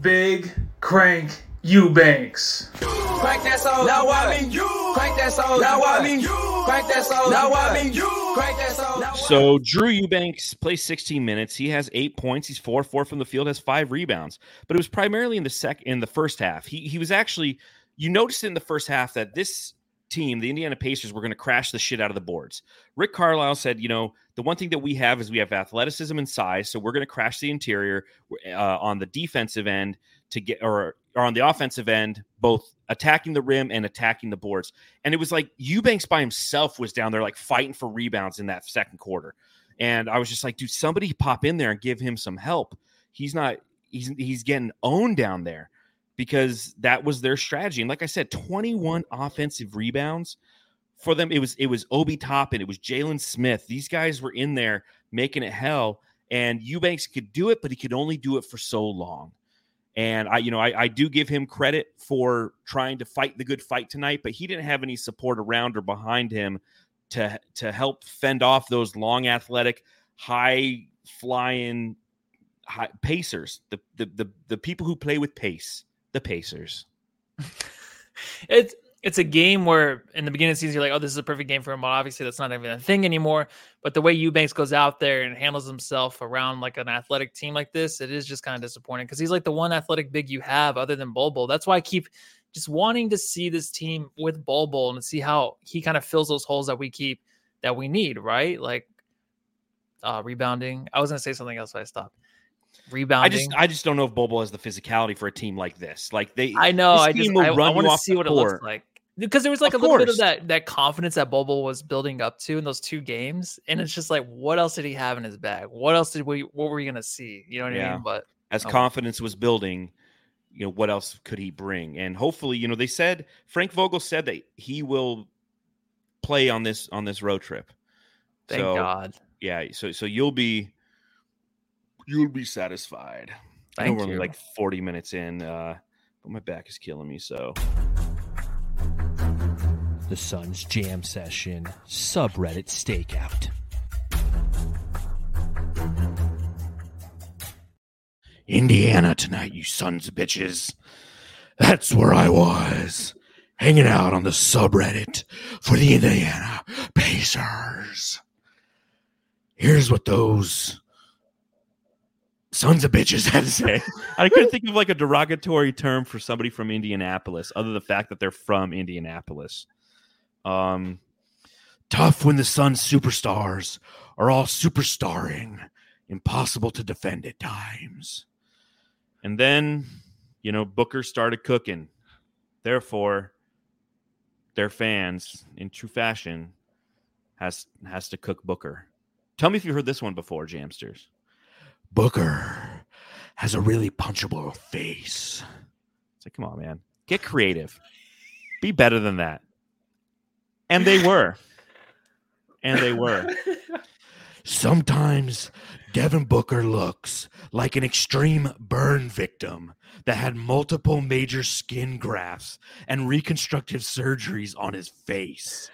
Big Crank Eubanks. Crank that soul. Now I mean you. Crank that soul. Now I mean you. Crank that soul. Now I mean you. Crank that soul. So Drew Eubanks plays 16 minutes. He has eight points. He's four four from the field. Has five rebounds. But it was primarily in the sec in the first half. He he was actually you noticed in the first half that this team, the Indiana Pacers, were going to crash the shit out of the boards. Rick Carlisle said, you know, the one thing that we have is we have athleticism and size, so we're going to crash the interior uh, on the defensive end to get or or on the offensive end, both attacking the rim and attacking the boards. And it was like Eubanks by himself was down there like fighting for rebounds in that second quarter. And I was just like, dude, somebody pop in there and give him some help. He's not he's he's getting owned down there because that was their strategy. And like I said, 21 offensive rebounds for them. It was it was Obi Toppin, it was Jalen Smith. These guys were in there making it hell. And Eubanks could do it, but he could only do it for so long. And I, you know, I, I do give him credit for trying to fight the good fight tonight, but he didn't have any support around or behind him to to help fend off those long, athletic, high flying high, pacers. The, the the the people who play with pace, the Pacers. it's it's a game where in the beginning of the season you're like, oh, this is a perfect game for him. But obviously that's not even a thing anymore. But the way Eubanks goes out there and handles himself around like an athletic team like this, it is just kind of disappointing because he's like the one athletic big you have other than Bol Bol. That's why I keep just wanting to see this team with Bol Bol and see how he kind of fills those holes that we keep that we need, right? Like uh rebounding. I was gonna say something else, but I stopped. I Rebounding. just I just don't know if Bobo has the physicality for a team like this. Like they, I know. I just will I, want to see what it looks like because there was like Of a little bit of that that confidence that Bobo was building up to in those two games, and it's just like, what else did he have in his bag? What else did we? What were we gonna see? You know what I mean? But as Oh. confidence was building, you know, what else could he bring? And hopefully, you know, they said Frank Vogel said that he will play on this on this road trip. thank so, God. Yeah, so so you'll be you'll be satisfied. I know we're only like 40 minutes in, uh, but my back is killing me. So The Suns Jam Session subreddit stakeout. Indiana tonight, you sons of bitches. That's where I was, hanging out on the subreddit for the Indiana Pacers. Here's what those sons of bitches had to say. I couldn't think of like a derogatory term for somebody from Indianapolis, other than the fact that they're from Indianapolis. Um, tough when the Suns superstars are all superstarring, impossible to defend at times. And then, you know, Booker started cooking. Therefore, their fans, in true fashion, has has to cook Booker. Tell me if you heard this one before, Jamsters. Booker has a really punchable face. It's like, come on, man. Get creative. Be better than that. And they were. And they were. Sometimes Devin Booker looks like an extreme burn victim that had multiple major skin grafts and reconstructive surgeries on his face.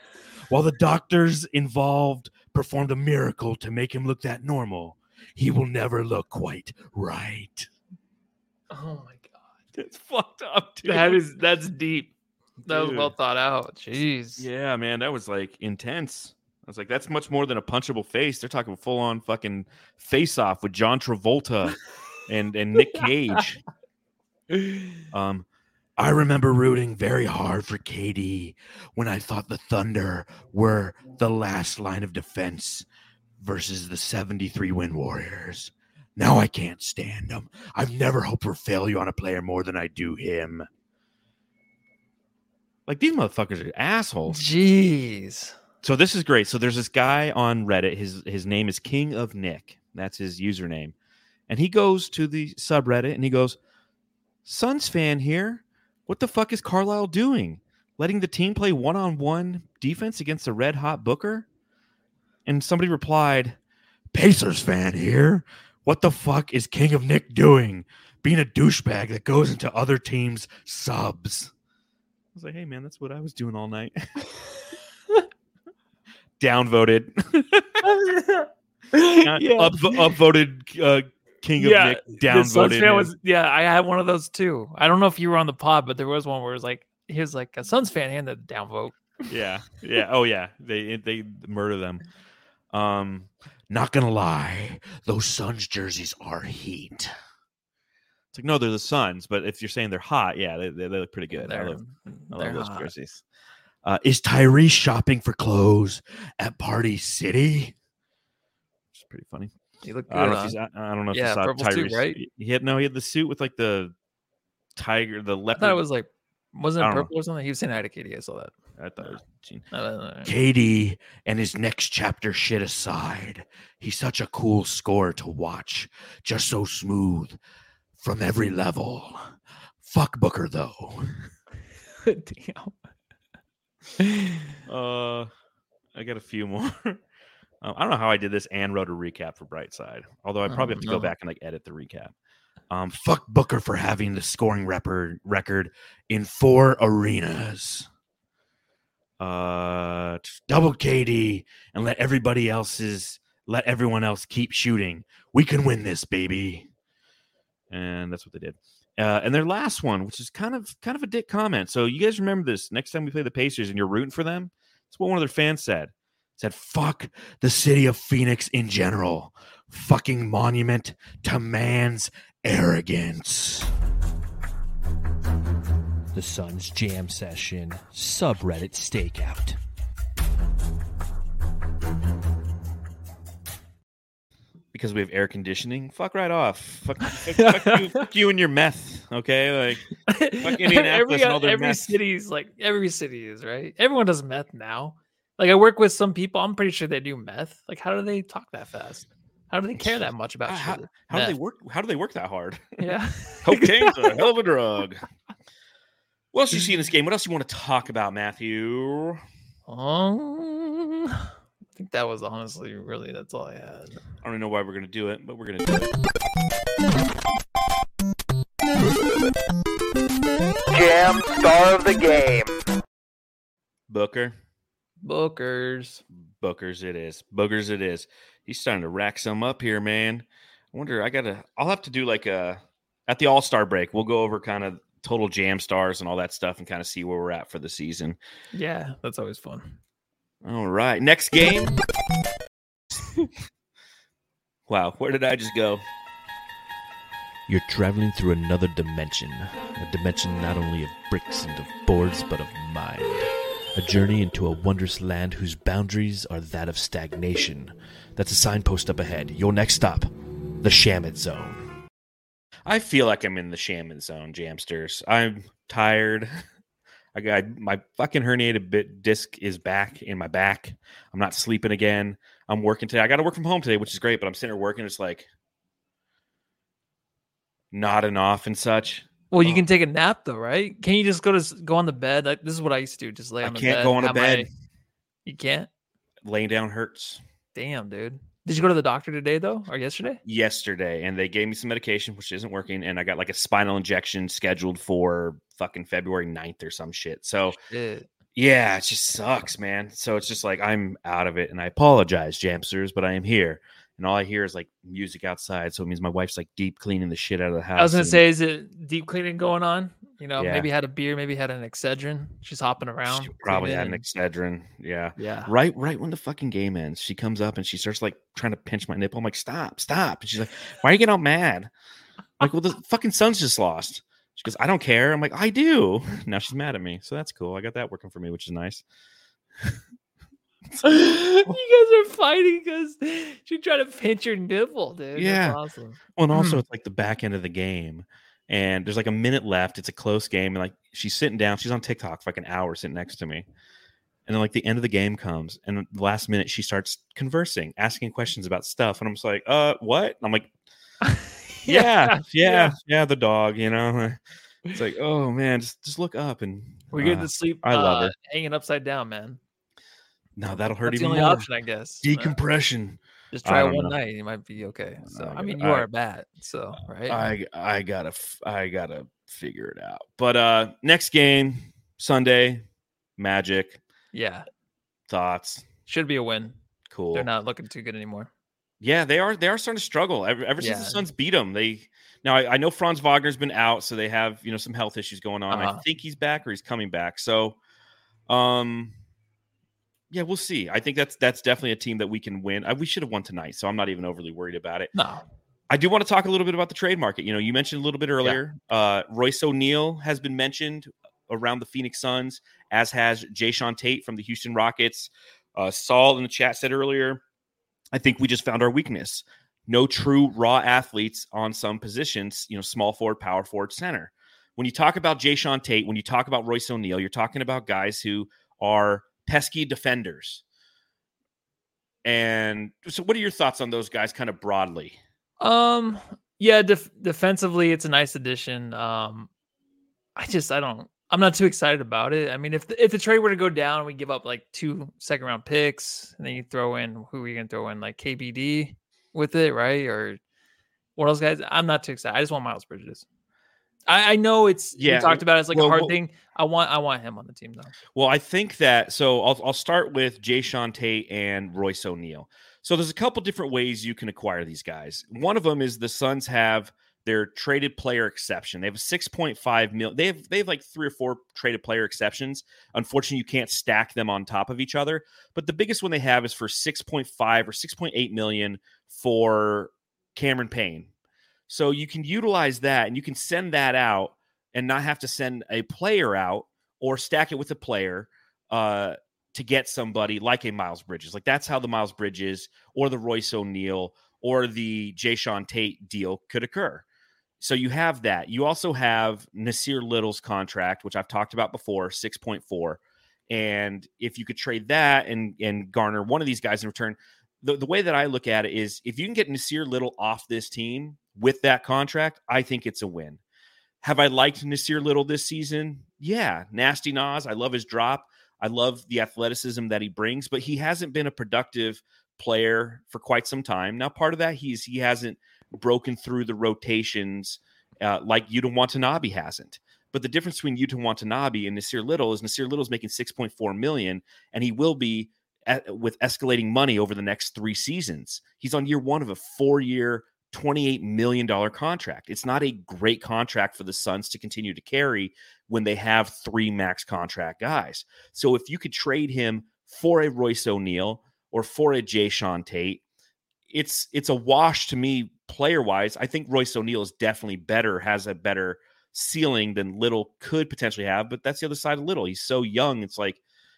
While the doctors involved performed a miracle to make him look that normal, he will never look quite right. Oh my god, It's fucked up, dude. that is that's deep. That was well thought out. Jeez. Yeah, man, that was like intense. I was like, that's much more than a punchable face. They're talking full on fucking face off with John Travolta and and Nick Cage. Um, I remember rooting very hard for KD when I thought the Thunder were the last line of defense versus the 73 win Warriors. Now I can't stand them. I've never hoped for failure on a player more than I do him. Like these motherfuckers are assholes. Jeez. So this is great. So there's this guy on Reddit. His his name is King of Nick. That's his username. And he goes to the subreddit and he goes, Suns fan here. What the fuck is Carlisle doing? Letting the team play one-on-one defense against a red hot Booker? And somebody replied, Pacers fan here. What the fuck is King of Nick doing? Being a douchebag that goes into other teams' subs. I was like, hey man, that's what I was doing all night. Downvoted. yeah. Up, upvoted uh, King of yeah, Nick. Downvoted. was yeah. I had one of those too. I don't know if you were on the pod, but there was one where it was like he was like a Suns fan and the downvote. yeah, yeah. Oh yeah, they they murder them. Um, not gonna lie, those Suns jerseys are heat. It's like no, they're the Suns, but if you're saying they're hot, yeah, they, they, they look pretty good. I They're, love, I love those hot. jerseys. Uh, is Tyrese shopping for clothes at Party City? It's pretty funny. He looked good. I don't know if saw, I don't know if Yeah, you saw purple suit, Tyrese. right? He had no, he had the suit with like the tiger, the I leopard. thought it was like wasn't it don't know. purple or something? He was saying hi to KD. I saw that. I thought it was Gene. KD and his next chapter shit aside, he's such a cool score to watch. Just so smooth from every level. Fuck Booker though. Damn. Uh, I got a few more. Um, I don't know how I did this and wrote a recap for Brightside. Although I probably Oh, have to go back and like edit the recap. Um, fuck Booker for having the scoring record record in four arenas. Uh, double KD and let everybody else's let everyone else keep shooting. We can win this, baby. And that's what they did. Uh, and their last one, which is kind of kind of a dick comment. So you guys remember this? Next time we play the Pacers and you're rooting for them, that's what one of their fans said. Said, "Fuck the city of Phoenix in general. Fucking monument to man's arrogance." The Suns Jam Session subreddit stakeout. Because we have air conditioning. Fuck right off. Fuck, fuck, fuck you, fuck you and your meth. Okay, like Fuck Indianapolis every and all their every meth. city's like every city is right. Everyone does meth now. Like I work with some people. I'm pretty sure they do meth. Like how do they talk that fast? How do they care that much about how, shit? how do they work? How do they work that hard? Yeah. Cocaine's a hell of a drug. What else you see in this game? What else you want to talk about, Matthew? Um, I think that was honestly really that's all I had. I don't know why we're gonna do it, but we're gonna do it. Jam star of the game. Booker. Bookers. Bookers it is. Bookers it is. He's starting to rack some up here, man. I wonder I gotta I'll have to do like a at the all-star break, we'll go over kind of total jam stars and all that stuff and kind of see where we're at for the season. Yeah, that's always fun. All right. Next game. wow, where did I just go? You're traveling through another dimension. A dimension not only of bricks and of boards, but of mind. A journey into a wondrous land whose boundaries are that of stagnation. That's a signpost up ahead. Your next stop, the Shamit Zone. I feel like I'm in the shaman zone, Jamsters. I'm tired. I got my fucking herniated bit disc is back in my back. I'm not sleeping again. I'm working today. I got to work from home today, which is great, but I'm sitting here working. It's like nodding off and such. Well, you oh. can take a nap though, right? Can you just go to go on the bed? Like, this is what I used to do. Just lay I on the can't bed. go on a bed. You can't. Laying down hurts. Damn, dude. Did you go to the doctor today though, or yesterday? yesterday and they gave me some medication which isn't working and i got like a spinal injection scheduled for fucking february 9th or some shit so Shit. yeah it just sucks man so it's just like i'm out of it and i apologize jamsters but i am here and all i hear is like music outside so it means my wife's like deep cleaning the shit out of the house I was gonna and- say, is it deep cleaning going on? You know, Yeah. maybe had a beer, maybe had an Excedrin. She's hopping around. She probably had an Excedrin. Yeah. Yeah. Right, right when the fucking game ends, she comes up and she starts like trying to pinch my nipple. I'm like, stop, stop. And she's like, why are you getting all mad? I'm like, well, the fucking Suns just lost. She goes, I don't care. I'm like, I do. Now she's mad at me. So that's cool. I got that working for me, which is nice. you guys are fighting because she tried to pinch your nipple, dude. Yeah. That's awesome. Well, and also it's like the back end of the game. And there's like a minute left. It's a close game. And like she's sitting down, she's on TikTok for like an hour sitting next to me. And then like the end of the game comes, and the last minute she starts conversing, asking questions about stuff. And I'm just like, uh, what? And I'm like, yeah, yeah, yeah, the dog, you know. It's like, oh man, just just look up and We're getting uh, to sleep. I love uh, it. Hanging upside down, man. No, that'll hurt That's the only more. option, I guess. Decompression. Just try one know. night, you might be okay. So I I- mean, you I- are a bat, so right. I I gotta I gotta figure it out. But uh next game Sunday, Magic yeah, thoughts. should be a win. Cool. They're not looking too good anymore. Yeah, they are. They are starting to struggle ever, ever since the Suns beat them. They now I, I know Franz Wagner's been out, so they have you know some health issues going on. I Uh-huh. think he's back or he's coming back. So, um, yeah, we'll see. I think that's that's definitely a team that we can win. Uh, we should have won tonight, so I'm not even overly worried about it. No, I do want to talk a little bit about the trade market. You know, you mentioned a little bit earlier. Uh, Royce O'Neale has been mentioned around the Phoenix Suns, as has Jae'Sean Tate from the Houston Rockets. Uh, Saul in the chat said earlier, I think we just found our weakness. No true raw athletes on some positions, you know, small forward, power forward, center. When you talk about Jae'Sean Tate, when you talk about Royce O'Neale, you're talking about guys who are pesky defenders. And so, what are your thoughts on those guys, kind of broadly? Um, yeah, def- defensively, it's a nice addition. Um, I just, I don't, I'm not too excited about it. I mean, if the, if the trade were to go down we give up like two second round picks, and then you throw in who are you gonna throw in like KBD with it, right? Or of those guys. I'm not too excited. I just want Miles Bridges. I, I know it's Yeah, we talked about it, it's like well, a hard well- thing. I want I want him on the team though. Well, I think that so I'll I'll start with Jae'Sean Tate and Royce O'Neale. So there's a couple different ways you can acquire these guys. One of them is the Suns have their traded player exception. They have a 6.5 mil. They have they have like three or four traded player exceptions. Unfortunately, you can't stack them on top of each other. But the biggest one they have is for 6.5 or 6.8 million for Cameron Payne. So you can utilize that and you can send that out and not have to send a player out or stack it with a player uh, to get somebody like a Miles Bridges. Like that's how the Miles Bridges or the Royce O'Neale or the Jae'Sean Tate deal could occur. So you have that. You also have Nassir Little's contract, which I've talked about before, 6.4. And if you could trade that and and garner one of these guys in return, the, the way that I look at it is if you can get Nassir Little off this team with that contract, I think it's a win. Have I liked Nassir Little this season? Yeah, nasty Nas. I love his drop. I love the athleticism that he brings, but he hasn't been a productive player for quite some time. Now, part of that he's he hasn't broken through the rotations uh, like Yuta Watanabe hasn't. But the difference between Yuta Watanabe and Nassir Little is Nassir Little is making 6.4 million, and he will be at, with escalating money over the next three seasons. He's on year one of a four-year, $28 million contract. It's not a great contract for the Suns to continue to carry when they have three max contract guys. So if you could trade him for a Royce O'Neale or for a Jae'Sean Tate, it's it's a wash to me player wise. I think Royce O'Neale is definitely better, has a better ceiling than Little could potentially have, but that's the other side of Little. He's so young. It's like,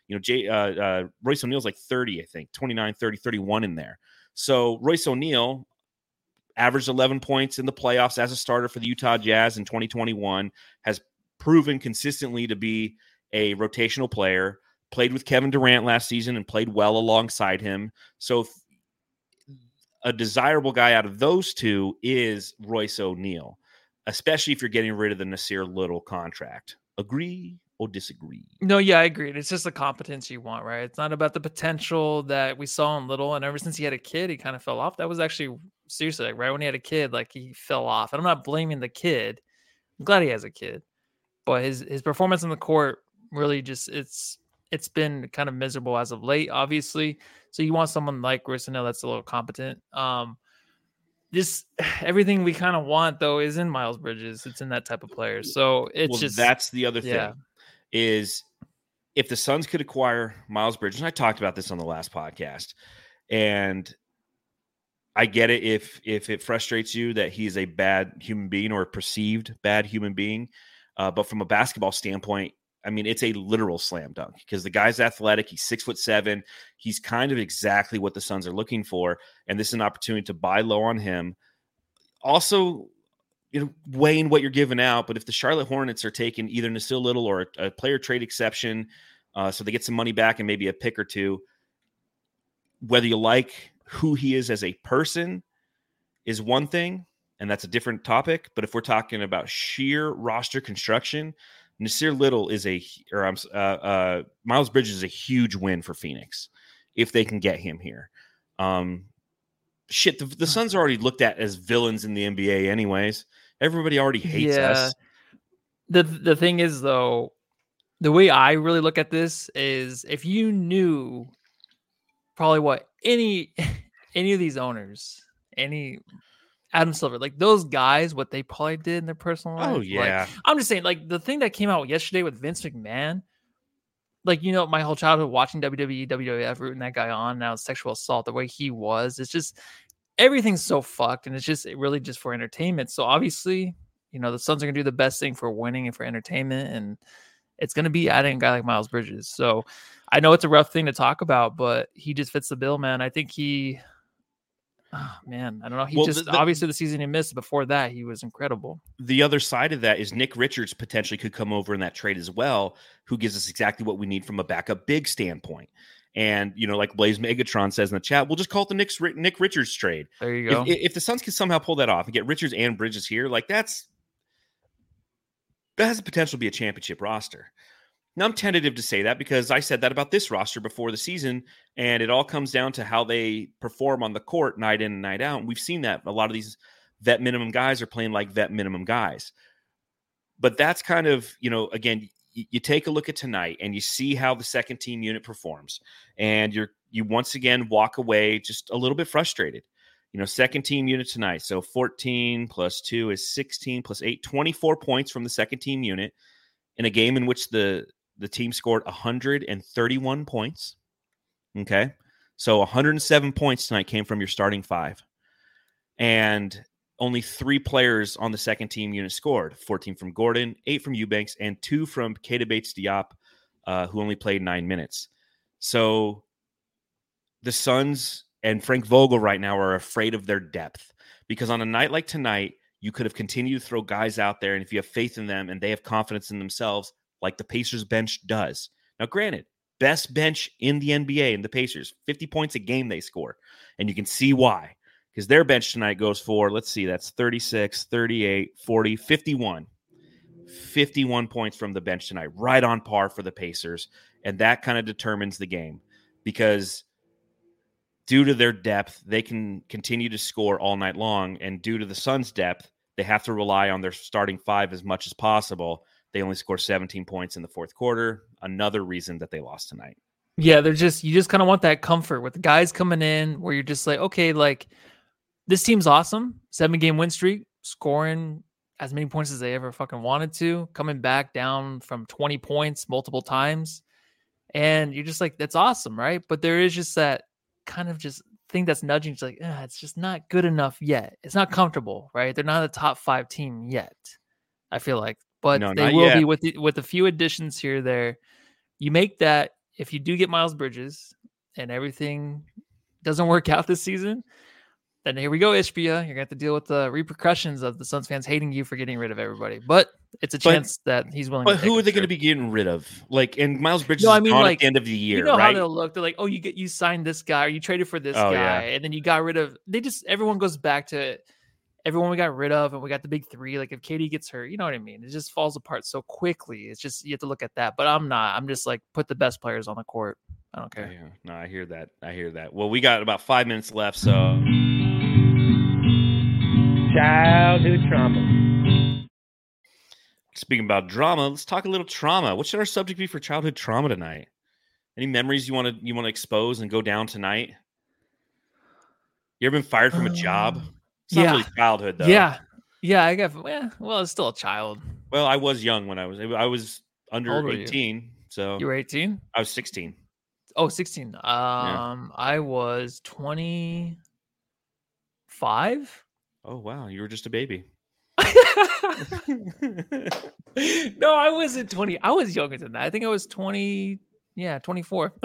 you know, Jay, uh, uh, Royce O'Neale's like 30, I think, 29, 30, 31 in there. So Royce O'Neale, averaged 11 points in the playoffs as a starter for the Utah Jazz in 2021, has proven consistently to be a rotational player, played with Kevin Durant last season and played well alongside him. So a desirable guy out of those two is Royce O'Neale, especially if you're getting rid of the Nassir Little contract. Agree or disagree? No, yeah, I agree. It's just the competence you want, right? It's not about the potential that we saw in Little. And ever since he had a kid, he kind of fell off. That was actually seriously like right when he had a kid, like he fell off. And I'm not blaming the kid. I'm glad he has a kid, but his his performance on the court really just it's it's been kind of miserable as of late, obviously. So you want someone like Grisino that's a little competent. Um, this everything we kind of want though is in Miles Bridges. It's in that type of player. So it's well, just that's the other thing yeah. Is if the Suns could acquire Miles Bridges, and I talked about this on the last podcast, and I get it if if it frustrates you that he's a bad human being or a perceived bad human being, uh, but from a basketball standpoint, I mean it's a literal slam dunk because the guy's athletic. He's six foot seven. He's kind of exactly what the Suns are looking for, and this is an opportunity to buy low on him. Also, you know, weighing what you're giving out, but if the Charlotte Hornets are taking either Nassir Little or a, a player trade exception, uh, so they get some money back and maybe a pick or two, whether you like who he is as a person is one thing, and that's a different topic. But if we're talking about sheer roster construction, Nassir Little is a, or I'm, uh, uh, Miles Bridges is a huge win for Phoenix if they can get him here. Um, shit, the, the Suns are already looked at as villains in the NBA, anyways. Everybody already hates Yeah. us. the the thing is though, the way I really look at this is if you knew probably what any any of these owners, any Adam Silver, like those guys, what they probably did in their personal life. Oh, like, yeah. I'm just saying, like the thing that came out yesterday with Vince McMahon, like you know, my whole childhood watching WWE, WWF, rooting that guy on. Now sexual assault, the way he was, it's just everything's so fucked, and it's just really just for entertainment. So obviously, you know, the Suns are gonna do the best thing for winning and for entertainment, and it's gonna be adding a guy like Miles Bridges. So I know it's a rough thing to talk about, but he just fits the bill, man. I think he. Oh, man, I don't know. He Well, just the- the- obviously the season he missed. Before that, he was incredible. the other side of that is Nick Richards potentially could come over in that trade as well, who gives us exactly what we need from a backup big standpoint. And you know, like Blaze Megatron says in the chat, we'll just call it the Nick's, Nick Richards trade. There you If, go. if the Suns can somehow pull that off and get Richards and Bridges here, like that's that has the potential to be a championship roster. Now I'm tentative to say that because I said that about this roster before the season, and it all comes down to how they perform on the court night in and night out. And we've seen that a lot of these vet minimum guys are playing like vet minimum guys. But that's kind of, you know, again, you take a look at tonight and you see how the second team unit performs, and you're you once again walk away just a little bit frustrated. You know, second team unit tonight. So 14 plus 2 is 16 plus 8, 24 points from the second team unit in a game in which the the team scored 131 points. Okay. So 107 points tonight came from your starting five. And only three players on the second team unit scored 14 from Gordon, eight from Eubanks, and two from Keita Bates-Diop, uh, who only played nine minutes. So the Suns and Frank Vogel right now are afraid of their depth because on a night like tonight, you could have continued to throw guys out there. And if you have faith in them and they have confidence in themselves, like the Pacers bench does. Now, granted, best bench in the NBA in the Pacers, 50 points a game they score. And you can see why. Because their bench tonight goes for, let's see, that's 36, 38, 40, 51. 51 points from the bench tonight, right on par for the Pacers. And that kind of determines the game because due to their depth, they can continue to score all night long. And due to the Suns' depth, they have to rely on their starting five as much as possible. They only scored 17 points in the fourth quarter. Another reason that they lost tonight. Yeah, they're just you just kind of want that comfort with the guys coming in where you're just like, okay, like this team's awesome. Seven game win streak, scoring as many points as they ever fucking wanted to, coming back down from 20 points multiple times. And you're just like, that's awesome, right? But there is just that kind of just thing that's nudging. It's like, ah, it's just not good enough yet. It's not comfortable, right? They're not a top five team yet. I feel like, but No, they will yet. be with the, with a few additions here there. You make that if you do get Miles Bridges and everything doesn't work out this season, then here we go, Ishbia. You're gonna have to deal with the repercussions of the Suns fans hating you for getting rid of everybody. But it's a But- chance that he's willing. But who are they going to be getting rid of? Like, and Miles Bridges No, I is mean, like, at the end of the year, you know how they'll look. They're like, oh, you get you signed this guy, or you traded for this Oh, guy, yeah. and then you got rid of. They just everyone goes back to everyone we got rid of, and we got the big three. Like if KD gets hurt, you know what I mean? It just falls apart so quickly. It's just you have to look at that. But I'm not. I'm just like put the best players on the court. I don't care. Yeah, no, I hear that. I hear that. Well, we got about five minutes left, so Childhood trauma. speaking about drama, let's talk a little trauma. What should our subject be for childhood trauma tonight? Any memories you want to you want to expose and go down tonight? You ever been fired from a job? It's not yeah. really childhood though. Yeah, yeah. I got. Yeah, well, it's still a child. Well, I was young when I was. I was under old were you? eighteen, so You were 18. I was sixteen. Oh, 16. Um, I was 25. Oh wow, you were just a baby. no, I wasn't 20. I was younger than that. I think I was 20. Yeah, 24.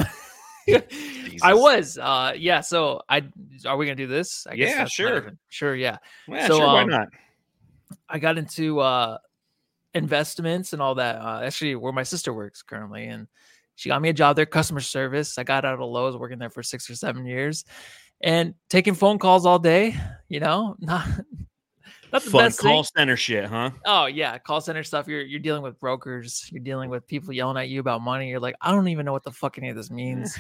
I was. Uh, yeah. So I are we gonna do this? I Yeah, sure. even- sure. Yeah. Yeah, So, sure, why um, not? I got into uh investments and all that. Uh, actually, where my sister works currently, and she got me a job there, customer service. I got out of Lowe's, working there for six or seven years, and taking phone calls all day. You know, not not the Fun best call thing. center shit, huh? Oh yeah, call center stuff. You're you're dealing with brokers. You're dealing with people yelling at you about money. You're like, I don't even know what the fuck any of this means.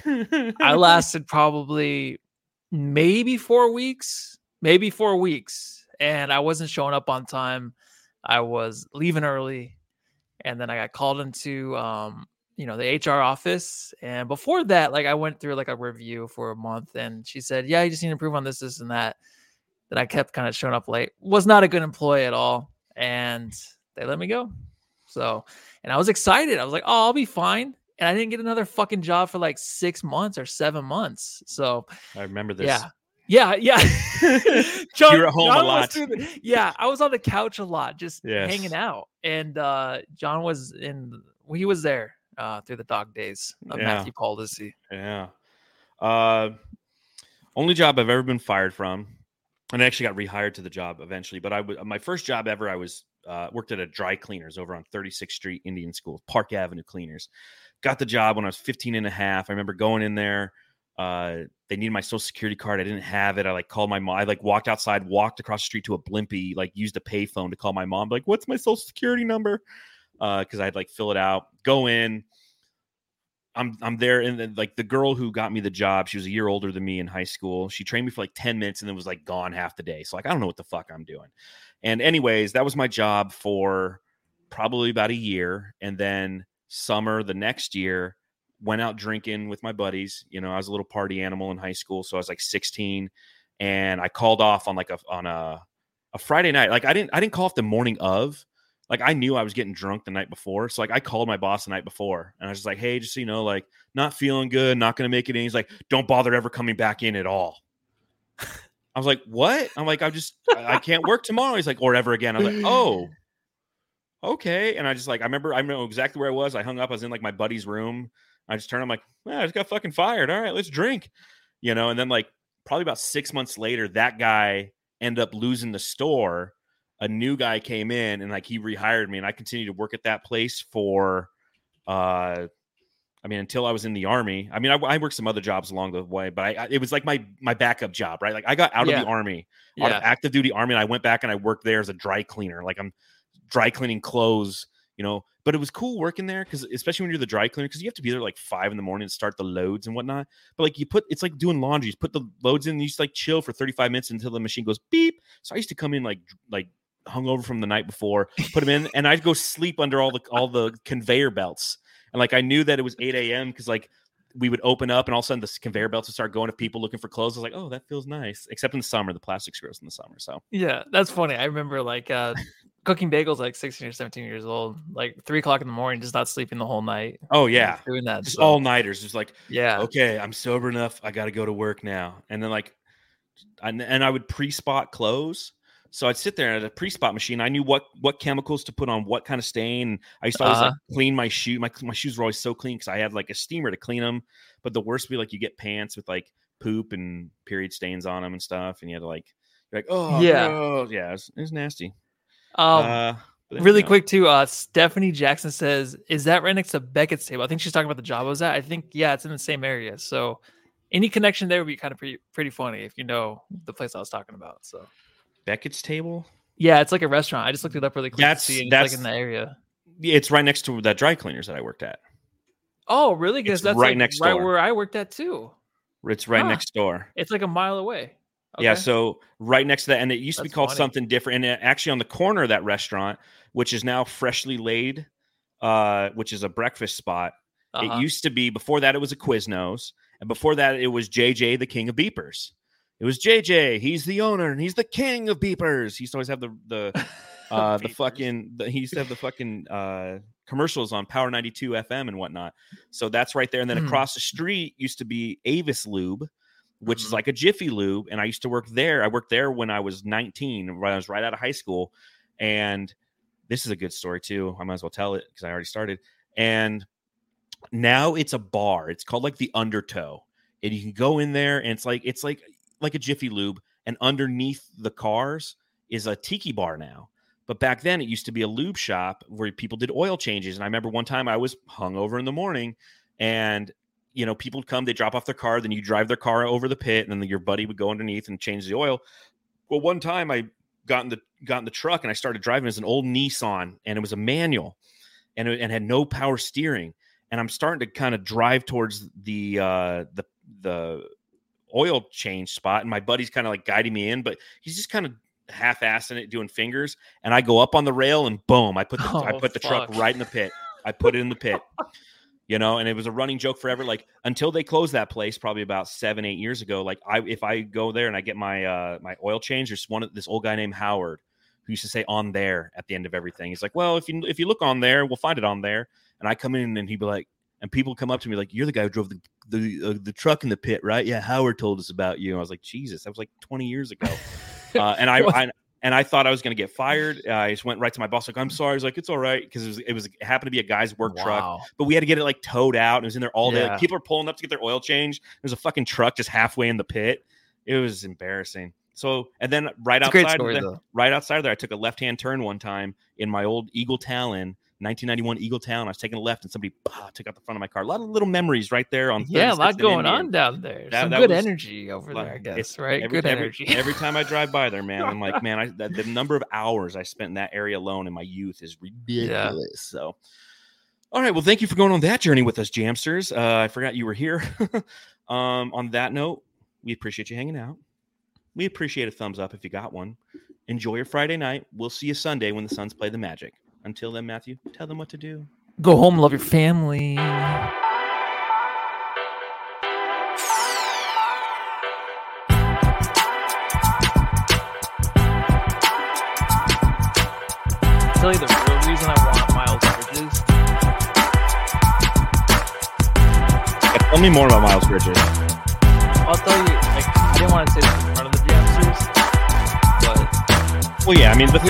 I lasted probably maybe four weeks, maybe four weeks, and I wasn't showing up on time. I was leaving early, and then I got called into um, you know, the HR office. And before that, like I went through like a review for a month, and she said, "Yeah, you just need to improve on this, this, and that." Then I kept kind of showing up late. Was not a good employee at all, and they let me go. So, and I was excited. I was like, "Oh, I'll be fine." And I didn't get another fucking job for like six months or seven months. So, I remember this. yeah. Yeah, yeah. You were at home a lot. the- yeah, I was on the couch a lot, just Yes. hanging out. And uh John was in he was there uh through the dog days of Yeah. Matthew Paulisi. Yeah. Uh, only job I've ever been fired from, and I actually got rehired to the job eventually. But I was my first job ever. I was uh, worked at a dry cleaners over on 36th Street Indian School, Park Avenue Cleaners. Got the job when I was 15 and a half. I remember going in there. Uh, they needed my social security card. I didn't have it. I like called my mom. I like walked outside, walked across the street to a Blimpie, like used a payphone to call my mom. Like, what's my social security number? Uh, because I'd like fill it out. Go in. I'm I'm there, and then like the girl who got me the job, she was a year older than me in high school. She trained me for like ten minutes, and then was like gone half the day. So like I don't know what the fuck I'm doing. And anyways, that was my job for probably about a year, and then summer the next year went out drinking with my buddies. You know, I was a little party animal in high school, so I was like 16, and I called off on like a on a a Friday night. Like I didn't I didn't call off the morning of. Like I knew I was getting drunk the night before, so like I called my boss the night before, and I was just like, "Hey, just so you know, like not feeling good, not gonna make it in." He's like, "Don't bother ever coming back in at all." I was like, "What?" I'm like, I'm just I can't work tomorrow." He's like, "Or ever again." I was like, "Oh, okay." And I just like I remember I know exactly where I was. I hung up. I was in like my buddy's room. I just turned. I'm like, "Man, I just got fucking fired. All right, let's drink," you know. And then like probably about six months later, that guy ended up losing the store a new guy came in and like he rehired me and I continued to work at that place for uh I mean until I was in the army. I mean I, I worked some other jobs along the way, but I, I it was like my my backup job, right? Like I got out Yeah. of the army, out Yeah. of active duty army and I went back and I worked there as a dry cleaner. Like I'm dry cleaning clothes, you know. But it was cool working there because especially when you're the dry cleaner, because you have to be there like five in the morning to start the loads and whatnot. But like you put it's like doing laundry, you put the loads in, and you just like chill for 35 minutes until the machine goes beep. So I used to come in like like hungover from the night before, put them in, and I'd go sleep under all the all the conveyor belts. And like I knew that it was 8 a.m. because like we would open up and all of a sudden the conveyor belts would start going to people looking for clothes. I was like, oh, that feels nice. Except in the summer, the plastic's gross in the summer. So Yeah, that's funny. I remember like uh cooking bagels like 16 or 17 years old, like three o'clock in the morning, just not sleeping the whole night. oh yeah, doing that. just so- all nighters. Just like yeah. okay, I'm sober enough. I got to go to work now. And then like, and, and I would pre-spot clothes. So I'd sit there at a pre-spot machine. I knew what what chemicals to put on what kind of stain. I used to always Uh-huh. clean my shoe. My my shoes were always so clean because I had like a steamer to clean them. But the worst would be like you get pants with like poop and period stains on them and stuff, and you had to like you're like oh Yeah. gross. yeah, it's it's nasty. Um, Uh, then, really you know, quick too. Uh, Stephanie Jackson says, "Is that right next to Beckett's table?" I think she's talking about the job I was at. I think yeah, it's in the same area. So any connection there would be kind of pretty pretty funny if you know the place I was talking about. So Beckett's table. yeah, it's like a restaurant. I just looked it up really quick That's- to see. That's- like in the area. It's right next to that dry cleaners that I worked at. Oh, really? Because that's right like next right door. where I worked at too. It's right Huh. next door. It's like a mile away. Yeah, so right next to that, and it used to be called funny. something different. And uh, actually, on the corner of that restaurant, which is now freshly laid, uh, which is a breakfast spot. Uh-huh. It used to be before that it was a Quiznos, and before that it was JJ, the king of beepers. It was JJ. He's the owner and he's the king of beepers. He used to always have the the uh the fucking the, he used to have the fucking uh commercials on Power 92 FM and whatnot. So that's right there. And then Hmm. across the street used to be Avis Lube, which Mhm. is like a Jiffy Lube. And I used to work there. I worked there when I was 19, when I was right out of high school. And this is a good story too. I might as well tell it because I already started. And now it's a bar. It's called like the Undertow. And you can go in there and it's like it's like like a Jiffy Lube. And underneath the cars is a tiki bar now. But back then it used to be a lube shop where people did oil changes. And I remember one time I was hungover in the morning and you know, people would come, they drop off their car, then you drive their car over the pit, and then your buddy would go underneath and change the oil. Well, one time I got in the got in the truck and I started driving as an old Nissan, and it was a manual, and it and had no power steering. And I'm starting to kind of drive towards the uh, the the oil change spot, and my buddy's kind of like guiding me in, but he's just kind of half-assing it, doing fingers. And I go up on the rail, and boom, I put the I Oh, put the truck right in the pit. I put it in the pit you know and it was a running joke forever like until they closed that place probably about seven eight years ago like i if i go there and i get my uh my oil change there's one of this old guy named howard who used to say on there at the end of everything he's like well if you if you look on there we'll find it on there and i come in and he'd be like and people come up to me like you're the guy who drove the the, uh, the truck in the pit right yeah howard told us about you and i was like jesus that was like 20 years ago uh, and I, I and I thought I was going to get fired. I just went right to my boss, like, "I'm sorry." I was like, "It's all right," because it was it was it happened to be a guy's work truck, but we had to get it like towed out. And it was in there all day. Like, people are pulling up to get their oil change. There's a fucking truck just halfway in the pit. It was embarrassing. So, and then right It's outside, story, right outside of there, I took a left hand turn one time in my old Eagle Talon, 1991 Eagle Talon. I was taking a left, and somebody bah, took out the front of my car. A lot of little memories right there on. Yeah, a lot going Indian. on down there. That- Some that good was- energy over there, I guess. Right? every- good every- energy. every time I drive by there, man, I'm like, man, I, the, the number of hours I spent in that area alone in my youth is ridiculous. So, all right, well, thank you for going on that journey with us, Jamsters. Uh, I forgot you were here. um, on that note, we appreciate you hanging out. We appreciate a thumbs up if you got one. Enjoy your Friday night. We'll see you Sunday when the Suns play the Magic. Until then, Matthew, tell them what to do. Go home, love your family. tell you the real reason I want Miles Bridges. Yeah, tell me more about Miles Bridges. I'll tell you, like, I didn't want to say this in front of the Jamsters, but Well, yeah, I mean, with